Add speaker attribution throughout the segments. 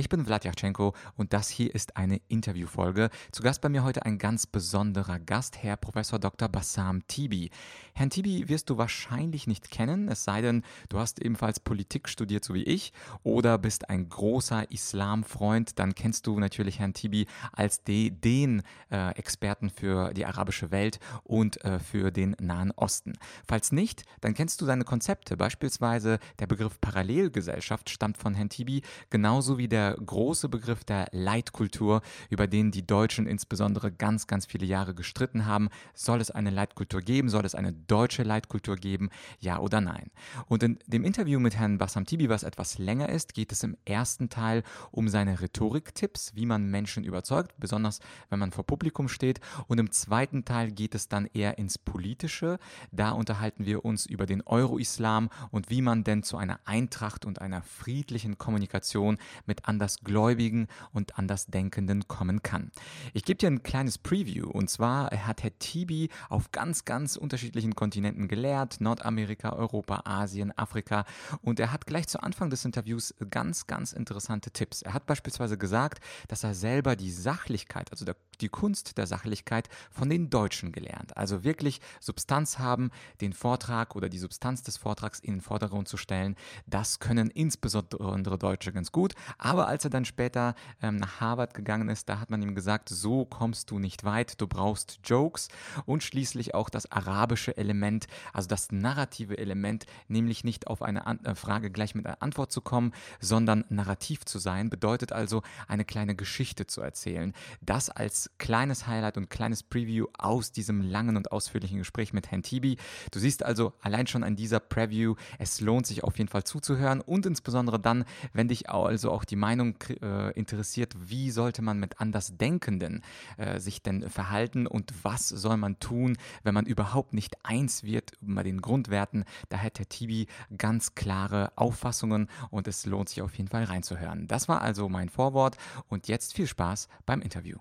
Speaker 1: Ich bin Vladyachenko und das hier ist eine Interviewfolge. Zu Gast bei mir heute ein ganz besonderer Gast, Herr Professor Dr. Bassam Tibi. Herrn Tibi wirst du wahrscheinlich nicht kennen, es sei denn, du hast ebenfalls Politik studiert, so wie ich, oder bist ein großer Islamfreund, dann kennst du natürlich Herrn Tibi als de, den äh, Experten für die arabische Welt und äh, für den Nahen Osten. Falls nicht, dann kennst du seine Konzepte. Beispielsweise der Begriff Parallelgesellschaft stammt von Herrn Tibi, genauso wie der große Begriff der Leitkultur, über den die Deutschen insbesondere ganz, ganz viele Jahre gestritten haben. Soll es eine Leitkultur geben? Soll es eine deutsche Leitkultur geben? Ja oder nein? Und in dem Interview mit Herrn Bassam Tibi, was etwas länger ist, geht es im ersten Teil um seine Rhetoriktipps, wie man Menschen überzeugt, besonders wenn man vor Publikum steht. Und im zweiten Teil geht es dann eher ins Politische. Da unterhalten wir uns über den Euro-Islam und wie man denn zu einer Eintracht und einer friedlichen Kommunikation mit anderen Andersgläubigen und Andersdenkenden kommen kann. Ich gebe dir ein kleines Preview und zwar hat Herr Tibi auf ganz, ganz unterschiedlichen Kontinenten gelehrt, Nordamerika, Europa, Asien, Afrika und er hat gleich zu Anfang des Interviews ganz, ganz interessante Tipps. Er hat beispielsweise gesagt, dass er selber die Sachlichkeit, also der, die Kunst der Sachlichkeit von den Deutschen gelernt. Also wirklich Substanz haben, den Vortrag oder die Substanz des Vortrags in den Vordergrund zu stellen. Das können insbesondere Deutsche ganz gut, aber als er dann später ähm, nach Harvard gegangen ist, da hat man ihm gesagt, so kommst du nicht weit, du brauchst Jokes und schließlich auch das arabische Element, also das narrative Element, nämlich nicht auf eine An äh, Frage gleich mit einer Antwort zu kommen, sondern narrativ zu sein, bedeutet also eine kleine Geschichte zu erzählen. Das als kleines Highlight und kleines Preview aus diesem langen und ausführlichen Gespräch mit Herrn Tibi. Du siehst also allein schon an dieser Preview, es lohnt sich auf jeden Fall zuzuhören und insbesondere dann, wenn dich also auch die Meinung äh, interessiert, wie sollte man mit Andersdenkenden äh, sich denn verhalten und was soll man tun, wenn man überhaupt nicht eins wird bei den Grundwerten. Da hat Herr Tibi ganz klare Auffassungen und es lohnt sich auf jeden Fall reinzuhören. Das war also mein Vorwort und jetzt viel Spaß beim Interview.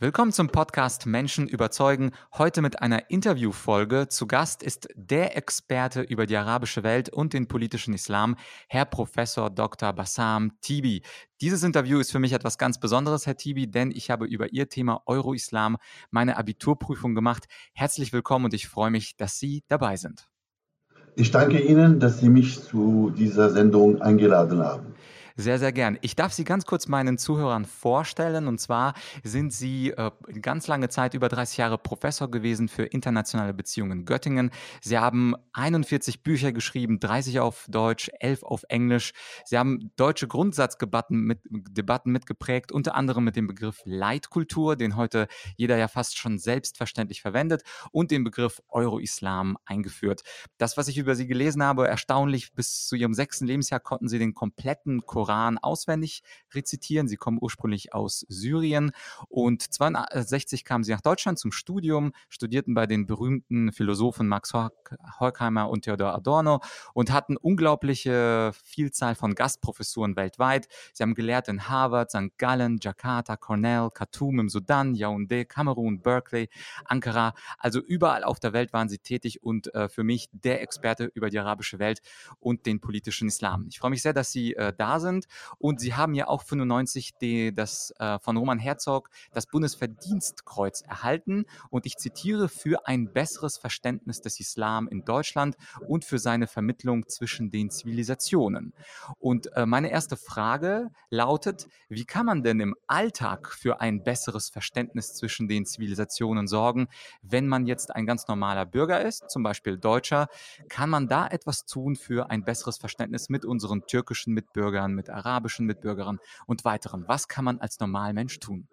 Speaker 1: Willkommen zum Podcast Menschen überzeugen. Heute mit einer Interviewfolge. Zu Gast ist der Experte über die arabische Welt und den politischen Islam, Herr Professor Dr. Bassam Tibi. Dieses Interview ist für mich etwas ganz Besonderes, Herr Tibi, denn ich habe über Ihr Thema Euro-Islam meine Abiturprüfung gemacht. Herzlich willkommen und ich freue mich, dass Sie dabei sind.
Speaker 2: Ich danke Ihnen, dass Sie mich zu dieser Sendung eingeladen haben.
Speaker 1: Sehr, sehr gern. Ich darf Sie ganz kurz meinen Zuhörern vorstellen. Und zwar sind Sie äh, ganz lange Zeit, über 30 Jahre Professor gewesen für internationale Beziehungen in Göttingen. Sie haben 41 Bücher geschrieben, 30 auf Deutsch, 11 auf Englisch. Sie haben deutsche Grundsatzdebatten mit, Debatten mitgeprägt, unter anderem mit dem Begriff Leitkultur, den heute jeder ja fast schon selbstverständlich verwendet, und den Begriff Euro-Islam eingeführt. Das, was ich über Sie gelesen habe, erstaunlich, bis zu Ihrem sechsten Lebensjahr konnten Sie den kompletten Koran Koran auswendig rezitieren. Sie kommen ursprünglich aus Syrien und 1962 kamen sie nach Deutschland zum Studium, studierten bei den berühmten Philosophen Max Horkheimer und Theodor Adorno und hatten unglaubliche Vielzahl von Gastprofessuren weltweit. Sie haben gelehrt in Harvard, St. Gallen, Jakarta, Cornell, Khartoum im Sudan, Yaoundé, Kamerun, Berkeley, Ankara. Also überall auf der Welt waren sie tätig und äh, für mich der Experte über die arabische Welt und den politischen Islam. Ich freue mich sehr, dass Sie äh, da sind sind. Und sie haben ja auch 95 die, das, äh, von Roman Herzog das Bundesverdienstkreuz erhalten. Und ich zitiere, für ein besseres Verständnis des Islam in Deutschland und für seine Vermittlung zwischen den Zivilisationen. Und äh, meine erste Frage lautet, wie kann man denn im Alltag für ein besseres Verständnis zwischen den Zivilisationen sorgen, wenn man jetzt ein ganz normaler Bürger ist, zum Beispiel Deutscher, kann man da etwas tun für ein besseres Verständnis mit unseren türkischen Mitbürgern, mit arabischen Mitbürgern und weiteren. Was kann man als Normalmensch tun?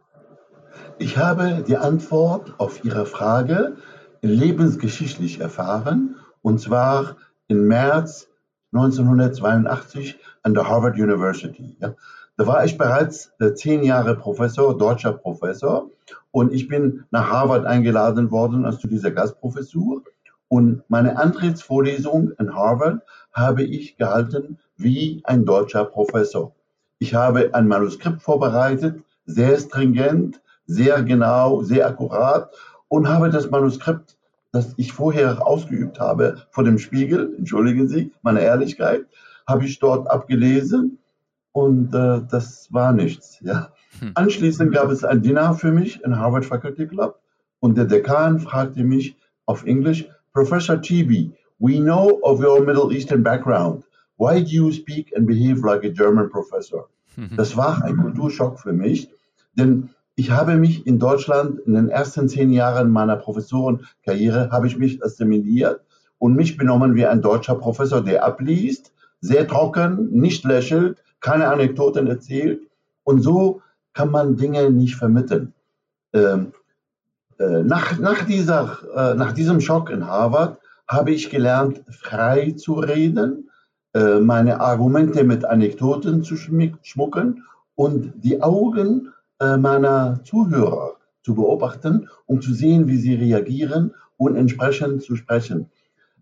Speaker 2: Ich habe die Antwort auf Ihre Frage lebensgeschichtlich erfahren, und zwar im März 1982 an der Harvard University. Ja. Da war ich bereits äh, zehn Jahre Professor, deutscher Professor, und ich bin nach Harvard eingeladen worden zu dieser Gastprofessur. Und meine Antrittsvorlesung in Harvard habe ich gehalten wie ein deutscher Professor. Ich habe ein Manuskript vorbereitet, sehr stringent, sehr genau, sehr akkurat und habe das Manuskript das ich vorher ausgeübt habe vor dem Spiegel, entschuldigen Sie meine Ehrlichkeit, habe ich dort abgelesen und äh, das war nichts. Ja. Hm. Anschließend gab es ein Dinner für mich in Harvard Faculty Club und der Dekan fragte mich auf Englisch, Professor Chibi, we know of your Middle Eastern background. Why do you speak and behave like a German professor? Das war ein Kulturschock für mich, denn ich habe mich in Deutschland in den ersten zehn Jahren meiner Professorenkarriere, habe ich mich assimiliert und mich benommen wie ein deutscher Professor, der abliest, sehr trocken, nicht lächelt, keine Anekdoten erzählt. Und so kann man Dinge nicht vermitteln. Ähm, äh, nach, nach, dieser, äh, nach diesem Schock in Harvard habe ich gelernt, frei zu reden, meine Argumente mit Anekdoten zu schmucken und die Augen äh, meiner Zuhörer zu beobachten, um zu sehen, wie sie reagieren und entsprechend zu sprechen.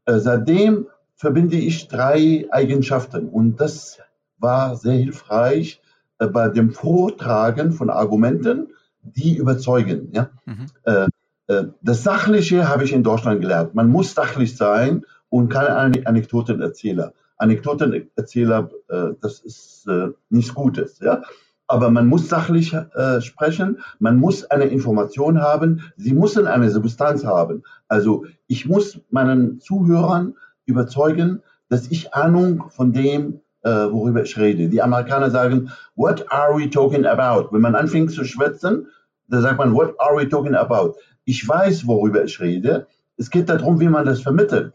Speaker 2: Äh, seitdem verbinde ich drei Eigenschaften und das war sehr hilfreich bei dem Vortragen von Argumenten, die überzeugen. Ja? Mhm. Das Sachliche habe ich in Deutschland gelernt. Man muss sachlich sein und keine Anekdotenerzähler. Anekdotenerzähler, äh, das ist äh, nichts Gutes. Ja? Aber man muss sachlich äh, sprechen, man muss eine Information haben, sie müssen eine Substanz haben. Also ich muss meinen Zuhörern überzeugen, dass ich Ahnung von dem, äh, worüber ich rede. Die Amerikaner sagen, what are we talking about? Wenn man anfängt zu schwätzen, da sagt man, what are we talking about? Ich weiß, worüber ich rede. Es geht darum, wie man das vermittelt.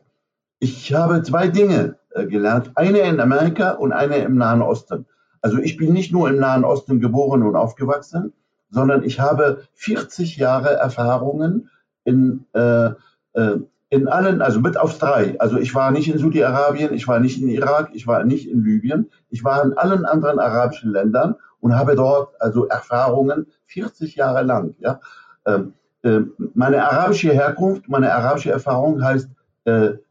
Speaker 2: Ich habe zwei Dinge äh, gelernt, eine in Amerika und eine im Nahen Osten. Also ich bin nicht nur im Nahen Osten geboren und aufgewachsen, sondern ich habe 40 Jahre Erfahrungen in, äh, äh, in allen, also mit auf drei. Also ich war nicht in Saudi-Arabien, ich war nicht in Irak, ich war nicht in Libyen, ich war in allen anderen arabischen Ländern und habe dort also Erfahrungen 40 Jahre lang. Ja. Ähm, äh, meine arabische Herkunft, meine arabische Erfahrung heißt, äh,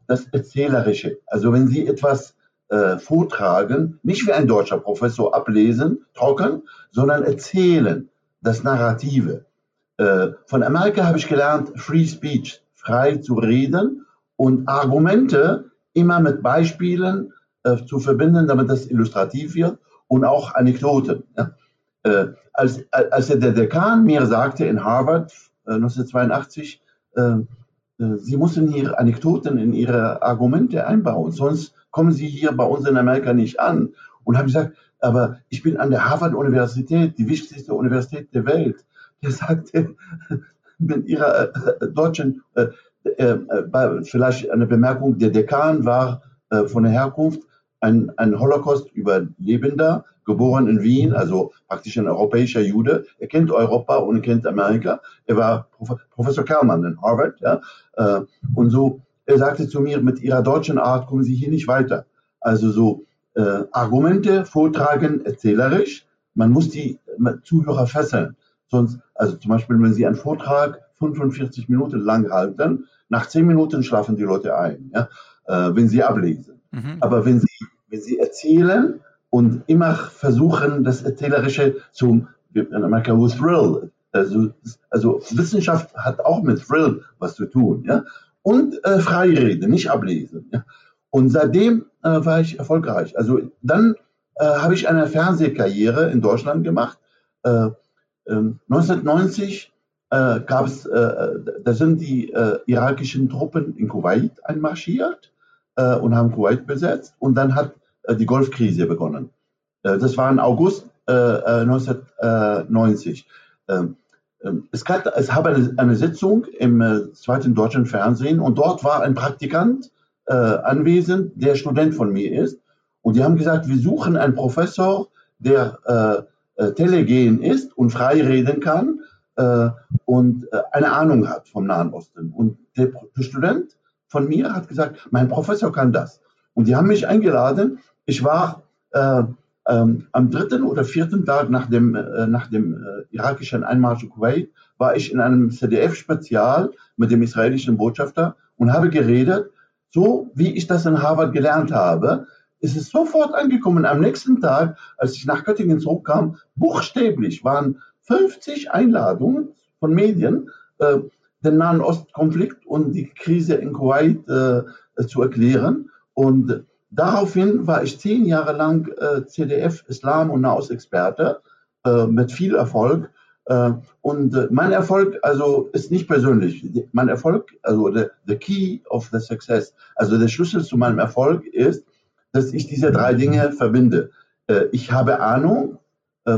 Speaker 2: das Erzählerische. Also wenn Sie etwas äh, vortragen, nicht wie ein deutscher Professor ablesen, trocken, sondern erzählen, das Narrative. Äh, von Amerika habe ich gelernt, Free Speech, frei zu reden und Argumente immer mit Beispielen äh, zu verbinden, damit das illustrativ wird und auch Anekdoten. Ja? Äh, als, als der Dekan mir sagte in Harvard 1982, äh, äh, Sie müssen hier Anekdoten in Ihre Argumente einbauen, sonst kommen Sie hier bei uns in Amerika nicht an. Und habe gesagt, aber ich bin an der Harvard-Universität, die wichtigste Universität der Welt. Der sagte, mit Ihrer äh, deutschen, äh, äh, äh vielleicht eine Bemerkung, der Dekan war äh, von der Herkunft ein, ein Holocaust-Überlebender, geboren in Wien, also praktisch ein europäischer Jude. Er kennt Europa und kennt Amerika. Er war Prof Professor Kerlmann in Harvard. Ja? Äh, und so, er sagte zu mir, mit Ihrer deutschen Art kommen Sie hier nicht weiter. Also so äh, Argumente vortragen, erzählerisch. Man muss die Zuhörer fesseln. Sonst, also zum Beispiel, wenn Sie einen Vortrag 45 Minuten lang halten, nach 10 Minuten schlafen die Leute ein, ja? Äh, wenn sie ablesen. Mhm. Aber wenn Sie, wenn Sie erzählen, und immer versuchen, das Erzählerische zu, in Amerika, Thrill. Also, also Wissenschaft hat auch mit Thrill was zu tun. Ja? Und äh, Freirede, nicht ablesen. Ja? Und seitdem äh, war ich erfolgreich. Also dann äh, habe ich eine Fernsehkarriere in Deutschland gemacht. Äh, 1990 äh, gab es, äh, da sind die äh, irakischen Truppen in Kuwait einmarschiert äh, und haben Kuwait besetzt. Und dann hat die Golfkrise begonnen. Äh, das war im August 1990. Äh, ähm, ähm, es gab, es gab eine, eine Sitzung im zweiten deutschen Fernsehen und dort war ein Praktikant äh, anwesend, der Student von mir ist. Und die haben gesagt, wir suchen einen Professor, der äh, telegen ist und frei reden kann äh, und eine Ahnung hat vom Nahen Osten. Und der Student von mir hat gesagt, mein Professor kann das. Und die haben mich eingeladen ich war äh, ähm, am dritten oder vierten Tag nach dem, äh, nach dem äh, irakischen Einmarsch in Kuwait, war ich in einem CDF-Spezial mit dem israelischen Botschafter und habe geredet, so wie ich das in Harvard gelernt habe. Es ist sofort angekommen. Am nächsten Tag, als ich nach Göttingen zurückkam, buchstäblich waren 50 Einladungen von Medien, äh, den Nahen Ostkonflikt und die Krise in Kuwait äh, zu erklären. Und daraufhin war ich zehn Jahre lang äh, CDF Islam und Nahostexperte äh, mit viel Erfolg. Äh, und äh, mein Erfolg also ist nicht persönlich. Mein Erfolg, also the, the key of the success, also der Schlüssel zu meinem Erfolg ist, dass ich diese drei Dinge verbinde. Äh, ich habe Ahnung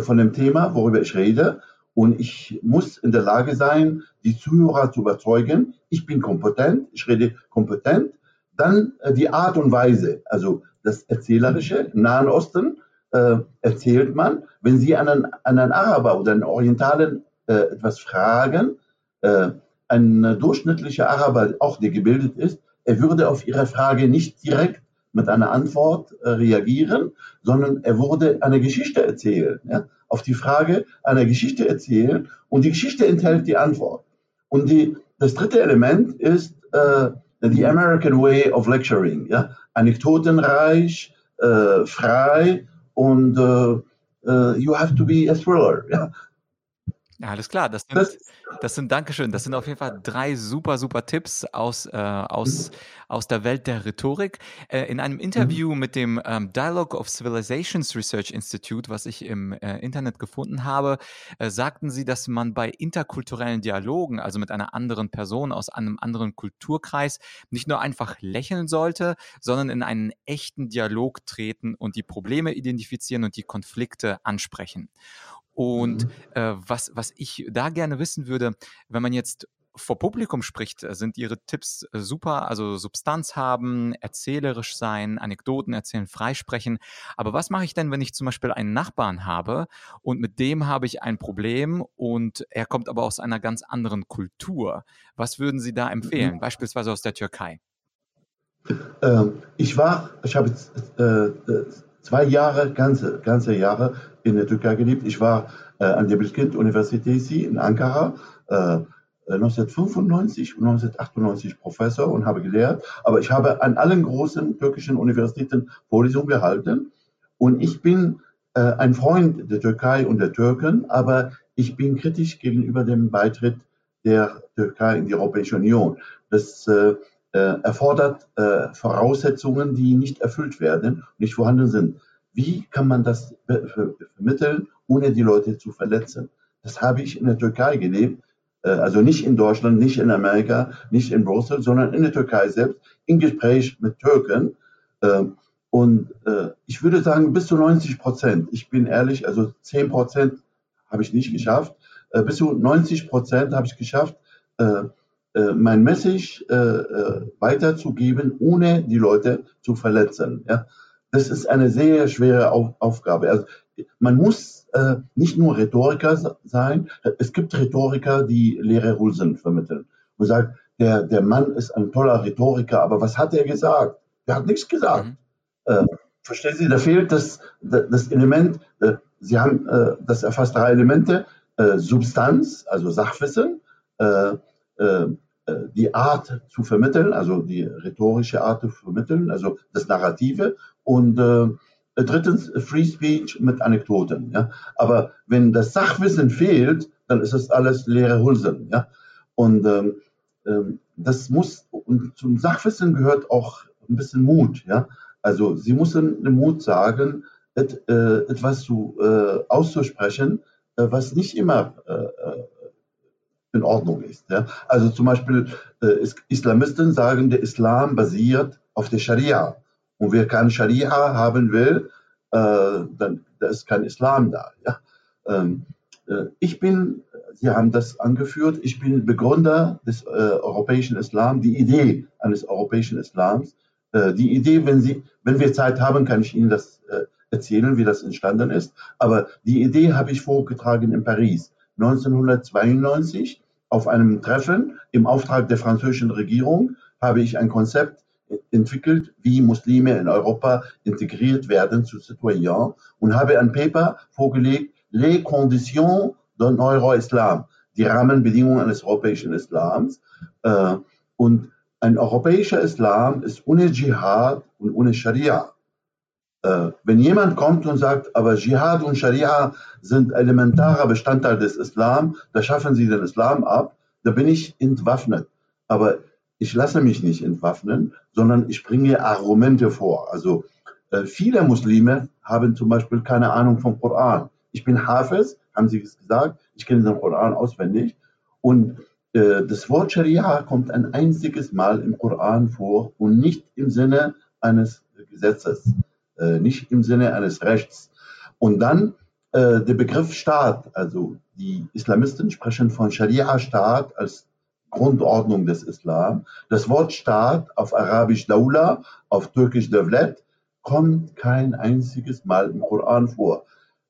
Speaker 2: von dem Thema, worüber ich rede. Und ich muss in der Lage sein, die Zuhörer zu überzeugen. Ich bin kompetent, ich rede kompetent. Dann die Art und Weise, also das Erzählerische im Nahen Osten äh, erzählt man, wenn Sie einen, einen Araber oder einen Orientalen äh, etwas fragen, äh, ein durchschnittlicher Araber, auch der gebildet ist, er würde auf Ihre Frage nicht direkt mit einer Antwort äh, reagieren, sondern er würde eine Geschichte erzählen. Ja? Auf die Frage eine Geschichte erzählen und die Geschichte enthält die Antwort. Und die, das dritte Element ist äh, the American way of lecturing. Ja? Anekdotenreich, äh, frei und äh, äh, you have to be a thriller. Ja?
Speaker 1: Alles klar. Das sind, das sind, Dankeschön. Das sind auf jeden Fall drei super, super Tipps aus, äh, aus, aus der Welt der Rhetorik. Äh, in einem Interview mit dem ähm, Dialogue of Civilizations Research Institute, was ich im äh, Internet gefunden habe, äh, sagten sie, dass man bei interkulturellen Dialogen, also mit einer anderen Person aus einem anderen Kulturkreis, nicht nur einfach lächeln sollte, sondern in einen echten Dialog treten und die Probleme identifizieren und die Konflikte ansprechen. Und mhm. äh, was, was ich da gerne wissen würde, wenn man jetzt vor Publikum spricht, äh, sind Ihre Tipps äh, super, also Substanz haben, erzählerisch sein, Anekdoten erzählen, freisprechen. Aber was mache ich denn, wenn ich zum Beispiel einen Nachbarn habe und mit dem habe ich ein Problem und er kommt aber aus einer ganz anderen Kultur? Was würden Sie da empfehlen, mhm. beispielsweise aus der Türkei?
Speaker 2: Ähm, ich war, ich habe äh, zwei Jahre, ganze, ganze Jahre in der Türkei gelebt. Ich war äh, an der Bilkent-Universität in Ankara. Äh, 1995 und 1998 Professor und habe gelehrt, aber ich habe an allen großen türkischen Universitäten Vorlesungen gehalten und ich bin äh, ein Freund der Türkei und der Türken, aber ich bin kritisch gegenüber dem Beitritt der Türkei in die Europäische Union. Das äh, äh, erfordert äh, Voraussetzungen, die nicht erfüllt werden, nicht vorhanden sind. Wie kann man das vermitteln, ohne die Leute zu verletzen? Das habe ich in der Türkei gelebt, äh, also nicht in Deutschland, nicht in Amerika, nicht in Brüssel, sondern in der Türkei selbst, in Gespräch mit Türken. Ähm, und äh, ich würde sagen, bis zu 90 Prozent, ich bin ehrlich, also 10 Prozent habe ich nicht geschafft, äh, bis zu 90 Prozent habe ich geschafft, mein Message weiterzugeben, ohne die Leute zu verletzen. Ja? das ist eine sehr schwere Auf Aufgabe. Also man muss äh, nicht nur Rhetoriker sein. Es gibt Rhetoriker, die leere Hulsen vermitteln und sagen, der, der Mann ist ein toller Rhetoriker, aber was hat er gesagt? Er hat nichts gesagt. Mhm. Äh, verstehen Sie, da fehlt das, das Element, äh, Sie haben, äh, das erfasst drei Elemente, äh, Substanz, also Sachwissen, äh, äh, äh, die Art zu vermitteln, also die rhetorische Art zu vermitteln, also das Narrative und äh, drittens Free Speech mit Anekdoten. Ja? Aber wenn das Sachwissen fehlt, dann ist das alles leere Hulsen. Ja? Und ähm, ähm, das muss, und zum Sachwissen gehört auch ein bisschen Mut. Ja? Also Sie müssen den Mut sagen, et, äh, etwas zu, äh, auszusprechen, äh, was nicht immer äh, äh, in Ordnung ist. Ja? Also zum Beispiel äh, Islamisten sagen, der Islam basiert auf der Scharia. Und wer kein Scharia haben will, äh, dann da ist kein Islam da. Ja? Ähm, äh, ich bin, Sie haben das angeführt, ich bin Begründer des äh, europäischen Islam, die Idee eines europäischen Islams. Äh, die Idee, wenn, Sie, wenn wir Zeit haben, kann ich Ihnen das äh, erzählen, wie das entstanden ist. Aber die Idee habe ich vorgetragen in Paris 1992 auf einem Treffen im Auftrag der französischen Regierung habe ich ein Konzept entwickelt, wie Muslime in Europa integriert werden zu Citoyens und habe ein Paper vorgelegt, Les conditions d'un Euro-Islam, die Rahmenbedingungen eines europäischen Islams. Äh, und ein europäischer Islam ist ohne Dschihad und ohne Scharia. Äh, wenn jemand kommt und sagt, aber Dschihad und Scharia sind elementarer Bestandteil des Islam, da schaffen sie den Islam ab, da bin ich entwaffnet. Aber ich lasse mich nicht entwaffnen, sondern ich bringe Argumente vor. Also äh, viele Muslime haben zum Beispiel keine Ahnung vom Koran. Ich bin Hafiz, haben sie gesagt, ich kenne den Koran auswendig. Und äh, das Wort Scharia kommt ein einziges Mal im Koran vor und nicht im Sinne eines Gesetzes, nicht im Sinne eines Rechts. Und dann äh, der Begriff Staat, also die Islamisten sprechen von Scharia-Staat als Grundordnung des Islam. Das Wort Staat auf Arabisch Daula, auf Türkisch Devlet, kommt kein einziges Mal im Koran vor.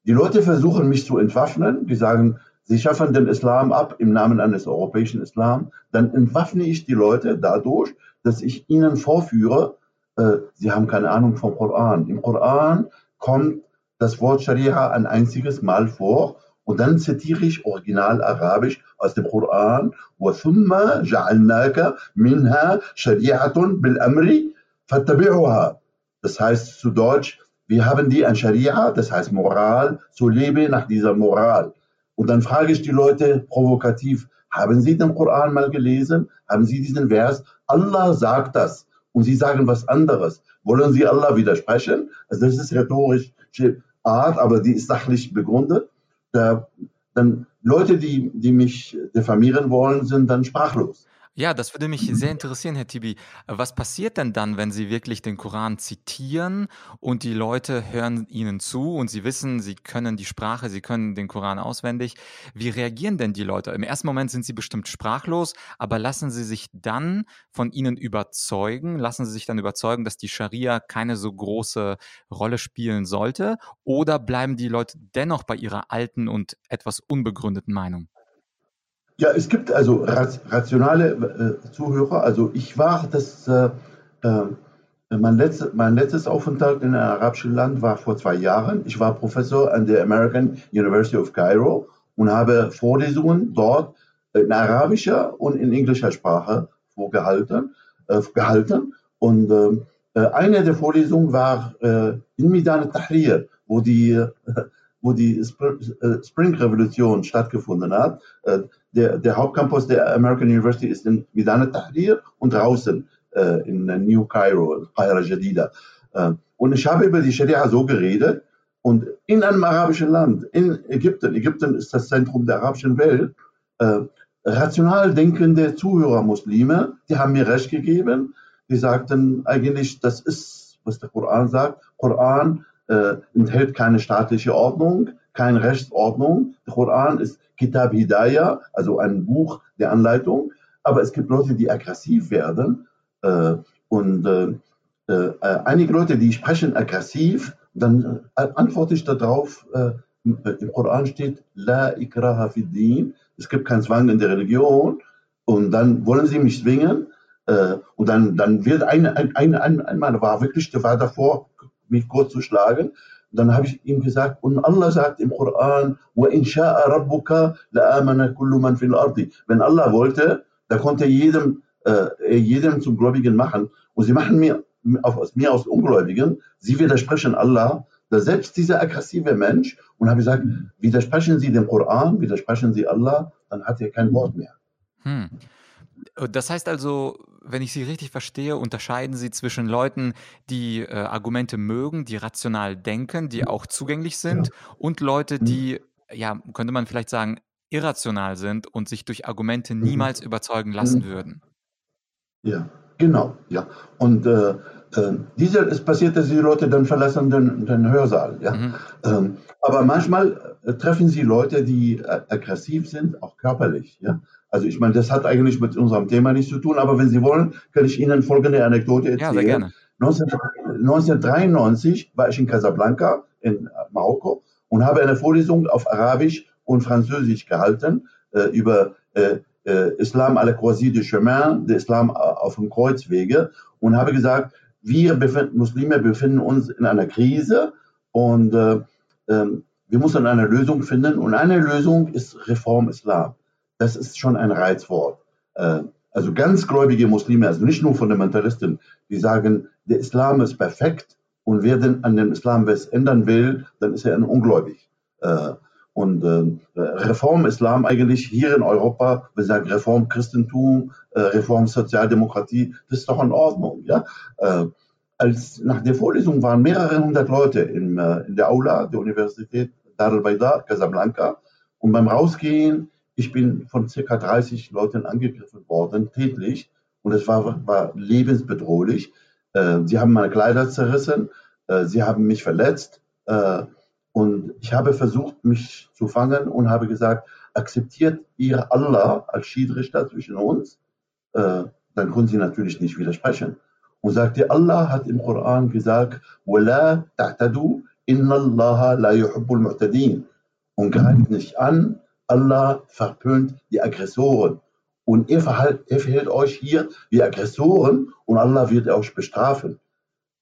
Speaker 2: Die Leute versuchen mich zu entwaffnen, die sagen, sie schaffen den Islam ab im Namen eines europäischen Islam, dann entwaffne ich die Leute dadurch, dass ich ihnen vorführe, äh, sie haben keine Ahnung vom Koran. Im Koran kommt das Wort Scharia ein einziges Mal vor und dann zitiere ich original arabisch aus dem Koran وَثُمَّ جَعَلْنَاكَ مِنْهَا شَرِيعَةٌ بِالْأَمْرِ فَاتَّبِعُهَا Das heißt zu Deutsch, wir haben die ein Scharia, das heißt Moral, so lebe nach dieser Moral. Und dann frage ich die Leute provokativ, haben Sie den Koran mal gelesen? Haben Sie diesen Vers? Allah sagt das und Sie sagen was anderes. Wollen Sie Allah widersprechen? Also das ist rhetorische Art, aber die ist sachlich begründet da, dann Leute, die, die mich diffamieren wollen, sind dann sprachlos.
Speaker 1: Ja, das würde mich sehr interessieren, Herr Tibi. Was passiert denn dann, wenn Sie wirklich den Koran zitieren und die Leute hören Ihnen zu und Sie wissen, Sie können die Sprache, Sie können den Koran auswendig? Wie reagieren denn die Leute? Im ersten Moment sind Sie bestimmt sprachlos, aber lassen Sie sich dann von Ihnen überzeugen? Lassen Sie sich dann überzeugen, dass die Scharia keine so große Rolle spielen sollte? Oder bleiben die Leute dennoch bei ihrer alten und etwas unbegründeten Meinung?
Speaker 2: Ja, es gibt also rationale äh, Zuhörer. Also ich war das, äh, äh, mein, letzte, mein letztes Aufenthalt in einem arabischen Land war vor zwei Jahren. Ich war Professor an der American University of Cairo und habe Vorlesungen dort in arabischer und in englischer Sprache vorgehalten. Äh, gehalten. Und ähm, äh, eine der Vorlesungen war äh, in Midan Tahrir, wo die wo die Spring-Revolution stattgefunden hat der, der Hauptcampus der American University ist in Midan Tahrir und draußen äh, in New Cairo, Qahira Jadida. Äh, und ich habe über die Scharia so geredet und in einem arabischen Land, in Ägypten, Ägypten ist das Zentrum der arabischen Welt, äh, rational denkende Zuhörer Muslime, die haben mir recht gegeben, die sagten eigentlich, das ist, was der Koran sagt, Koran äh, enthält keine staatliche Ordnung, keine Rechtsordnung. Der Koran ist Kitab Hidayah, also ein Buch der Anleitung. Aber es gibt Leute, die aggressiv werden. Äh, und äh, äh, einige Leute, die sprechen aggressiv, dann äh, antworte ich darauf, äh, im Koran steht, La ikraha fi es gibt keinen Zwang in der Religion. Und dann wollen sie mich zwingen. Und dann, dann wird eine, ein, ein, ein, ein Mann war wirklich, der war davor, mit Gott zu schlagen. Dann habe ich ihm gesagt, und Allah sagt im Koran. Wenn Allah wollte, da konnte jedem, äh, jedem zum Gläubigen machen. Und sie machen mir, auf, aus mir aus Ungläubigen, sie widersprechen Allah, da selbst dieser aggressive Mensch, und habe gesagt, widersprechen Sie dem Koran, widersprechen Sie Allah, dann hat er kein Wort mehr. Hm.
Speaker 1: Das heißt also, wenn ich Sie richtig verstehe, unterscheiden Sie zwischen Leuten, die äh, Argumente mögen, die rational denken, die auch zugänglich sind, ja. und Leute, mhm. die, ja, könnte man vielleicht sagen, irrational sind und sich durch Argumente mhm. niemals mhm. überzeugen lassen würden.
Speaker 2: Ja, genau, ja. Und äh, äh, diese, es passiert, dass die Leute dann verlassen den, den Hörsaal. Ja? Mhm. Ähm, aber manchmal äh, treffen sie Leute, die äh, aggressiv sind, auch körperlich. Ja? Also ich meine, das hat eigentlich mit unserem Thema nichts zu tun, aber wenn Sie wollen, kann ich Ihnen folgende Anekdote erzählen. Ja, sehr gerne. 19, 1993 war ich in Casablanca in Marokko und habe eine Vorlesung auf Arabisch und Französisch gehalten äh, über äh, äh, Islam à la croisée du chemin, der Islam auf dem Kreuzwege und habe gesagt, wir befinden, Muslime befinden uns in einer Krise und äh, äh, wir müssen eine Lösung finden und eine Lösung ist Reform Islam das ist schon ein Reizwort. Äh, also ganz gläubige Muslime, also nicht nur Fundamentalisten, die sagen, der Islam ist perfekt und wer denn an dem Islam was ändern will, dann ist er ein ungläubig. Äh, Und äh, Reform Islam eigentlich hier in Europa, wir sagen Reform Christentum, äh, Reform Sozialdemokratie, das ist doch in Ordnung. Ja? Als nach der Vorlesung waren mehrere hundert Leute in, äh, in der Aula der Universität Dar al-Baida, Casablanca. Und beim Rausgehen, ich bin von circa 30 Leuten angegriffen worden, täglich. Und es war, war lebensbedrohlich. Äh, sie haben meine Kleider zerrissen. Äh, sie haben mich verletzt. Äh, und ich habe versucht, mich zu fangen und habe gesagt, akzeptiert ihr Allah als Schiedsrichter zwischen uns? Äh, dann konnten sie natürlich nicht widersprechen. Und sagte, Allah hat im Koran gesagt, وَلَا تَعْتَدُوا إِنَّ اللَّهَ لَا يُحِبُّ الْمُعْتَدِينَ Und greift nicht an, Allah verpönt die Aggressoren. Und ihr, verhalt, ihr verhält euch hier wie Aggressoren und Allah wird euch bestrafen.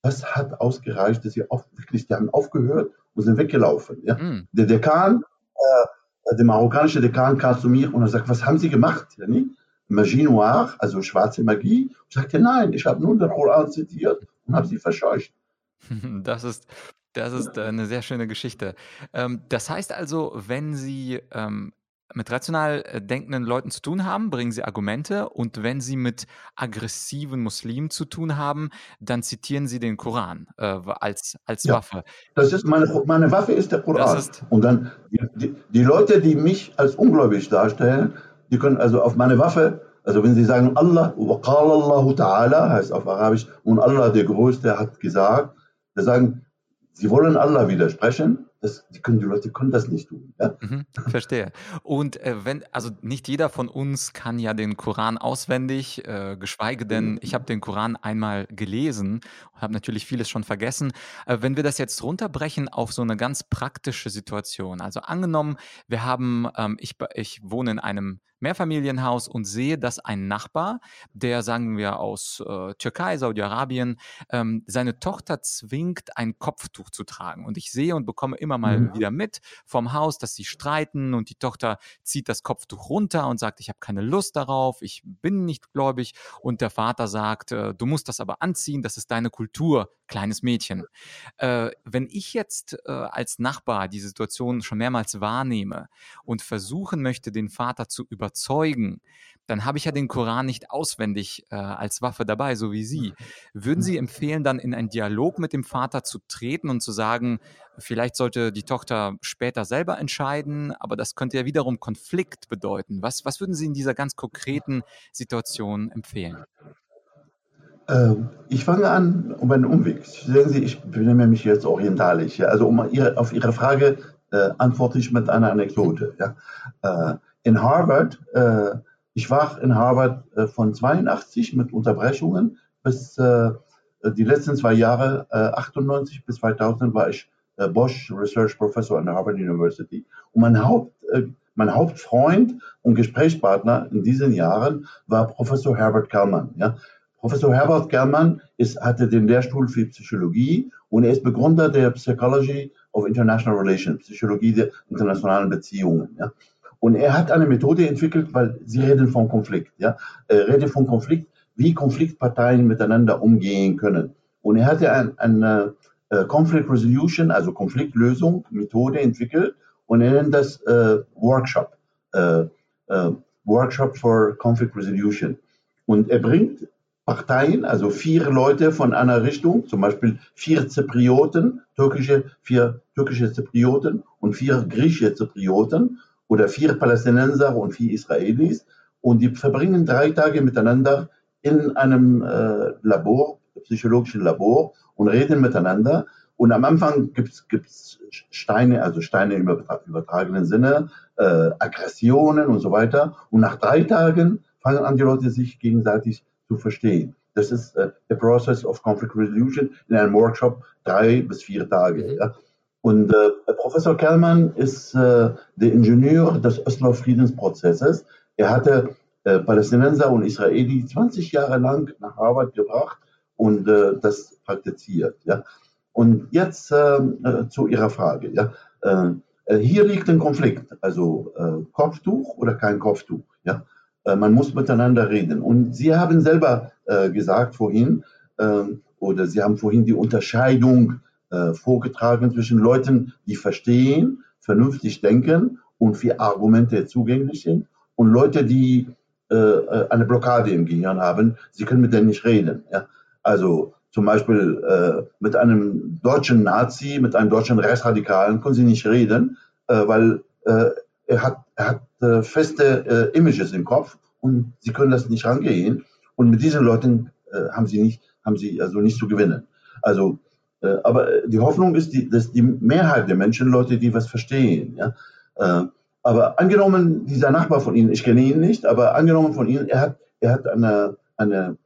Speaker 2: Das hat ausgereicht, dass sie auf, wirklich, die haben aufgehört und sind weggelaufen. Ja? Mm. Der Dekan, äh, der marokkanische Dekan kam zu mir und er sagt, was haben Sie gemacht? Ja, nicht? Magie Noire, also schwarze Magie. Ich sagte, nein, ich habe nur den Koran zitiert und habe sie verscheucht.
Speaker 1: Das ist, das ist eine sehr schöne Geschichte. Ähm, das heißt also, wenn Sie ähm, mit rational äh, denkenden Leuten zu tun haben, bringen sie Argumente und wenn sie mit aggressiven Muslimen zu tun haben, dann zitieren sie den Koran äh, als, als ja, Waffe.
Speaker 2: Das ist meine, meine Waffe ist der Koran. Ist und dann die, die, die, Leute, die mich als ungläubig darstellen, die können also auf meine Waffe, also wenn sie sagen Allah, Allah Ta'ala, heißt auf Arabisch, und Allah der Größte hat gesagt, die sagen, sie wollen Allah widersprechen, das, die, können, die Leute können das nicht tun. Ja?
Speaker 1: Mhm, verstehe. Und äh, wenn, also nicht jeder von uns kann ja den Koran auswendig, äh, geschweige denn, mhm. ich habe den Koran einmal gelesen und habe natürlich vieles schon vergessen. Äh, wenn wir das jetzt runterbrechen auf so eine ganz praktische Situation, also angenommen, wir haben, ähm, ich, ich wohne in einem Mehrfamilienhaus und sehe, dass ein Nachbar, der sagen wir aus äh, Türkei, Saudi-Arabien, ähm, seine Tochter zwingt, ein Kopftuch zu tragen. Und ich sehe und bekomme immer mal mhm. wieder mit vom Haus, dass sie streiten und die Tochter zieht das Kopftuch runter und sagt, ich habe keine Lust darauf, ich bin nicht gläubig. Und der Vater sagt, äh, du musst das aber anziehen, das ist deine Kultur, kleines Mädchen. Äh, wenn ich jetzt äh, als Nachbar die Situation schon mehrmals wahrnehme und versuchen möchte, den Vater zu überzeugen, überzeugen, dann habe ich ja den Koran nicht auswendig äh, als Waffe dabei, so wie Sie. Würden Sie empfehlen, dann in einen Dialog mit dem Vater zu treten und zu sagen, vielleicht sollte die Tochter später selber entscheiden, aber das könnte ja wiederum Konflikt bedeuten. Was, was würden Sie in dieser ganz konkreten Situation empfehlen?
Speaker 2: Ähm, ich fange an um einen Umweg. Sehen Sie, ich benehme mich jetzt orientalisch. Ja? Also um ihre, auf Ihre Frage äh, antworte ich mit einer Anekdote. Ja? Äh, in Harvard, äh, ich war in Harvard äh, von 82 mit Unterbrechungen bis äh, die letzten zwei Jahre, 98 bis 2000 war ich Bosch Research Professor an der Harvard University. Und mein, Haupt, mein Hauptfreund und Gesprächspartner in diesen Jahren war Professor Herbert Kellman. Ja. Professor Herbert Kellman ist, hatte den Lehrstuhl für Psychologie und er ist Begründer der Psychology of International Relations, Psychologie der internationalen Beziehungen. Ja. Und er hat eine Methode entwickelt, weil Sie reden von Konflikt, ja, er redet von Konflikt, wie Konfliktparteien miteinander umgehen können. Und er hatte ein, eine äh, Conflict Resolution, also Konfliktlösung, Methode entwickelt und er nennt das äh, Workshop, äh, äh, Workshop for Conflict Resolution. Und er bringt Parteien, also vier Leute von einer Richtung, zum Beispiel vier Zyprioten, türkische, vier türkische Zyprioten und vier griechische Zyprioten oder vier Palästinenser und vier Israelis und die verbringen drei Tage miteinander in einem äh, Labor, psychologischen Labor und reden miteinander. Und am Anfang gibt es Steine, also Steine im übertragenen Sinne, äh, Aggressionen und so weiter. Und nach drei Tagen fangen an, die Leute sich gegenseitig zu verstehen. Das ist äh, der Process of Conflict Resolution in einem Workshop drei bis vier Tage. Mhm. Ja. Und äh, Professor Kellmann ist äh, der Ingenieur des Oslo Friedensprozesses. Er hatte äh, Palästinenser und Israeli 20 Jahre lang nach Harvard gebracht und äh, das praktiziert. Ja. Und jetzt äh, äh, zu Ihrer Frage. Ja. hier liegt ein Konflikt, also Kopftuch oder kein Kopftuch. Ja. man muss miteinander reden. Und Sie haben selber gesagt vorhin, oder Sie haben vorhin die Unterscheidung äh, vorgetragen zwischen Leuten, die verstehen, vernünftig denken und für Argumente zugänglich sind und Leute, die äh, äh, eine Blockade im Gehirn haben, sie können mit denen nicht reden. Ja? Also zum Beispiel äh, mit einem deutschen Nazi, mit einem deutschen Rechtsradikalen können sie nicht reden, äh, weil äh, er hat, er hat äh, feste Images im Kopf und sie können das nicht rangehen. Und mit diesen Leuten haben sie nicht, haben sie also nicht zu gewinnen. Also, aber die Hoffnung ist, die, dass die Mehrheit der Menschen, Leute, die was verstehen, ja, aber angenommen, dieser Nachbar von Ihnen, ich kenne ihn nicht, aber angenommen von Ihnen, er hat, er hat eine, eine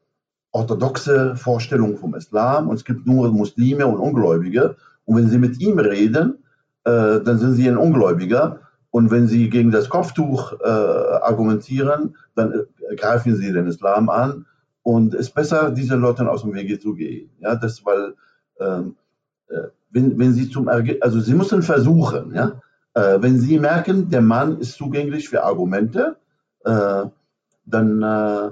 Speaker 2: orthodoxe Vorstellung vom Islam und es gibt nur Muslime und Ungläubige. Und wenn Sie mit ihm reden, äh, dann sind Sie ein Ungläubiger. Und wenn Sie gegen das Kopftuch äh, argumentieren, dann äh, greifen Sie den Islam an. Und es ist besser, diesen Leuten aus dem Wege zu gehen. Ja, das, weil, ähm, äh, wenn, wenn Sie zum, also Sie müssen versuchen, ja, äh, wenn Sie merken, der Mann ist zugänglich für Argumente, äh, dann äh,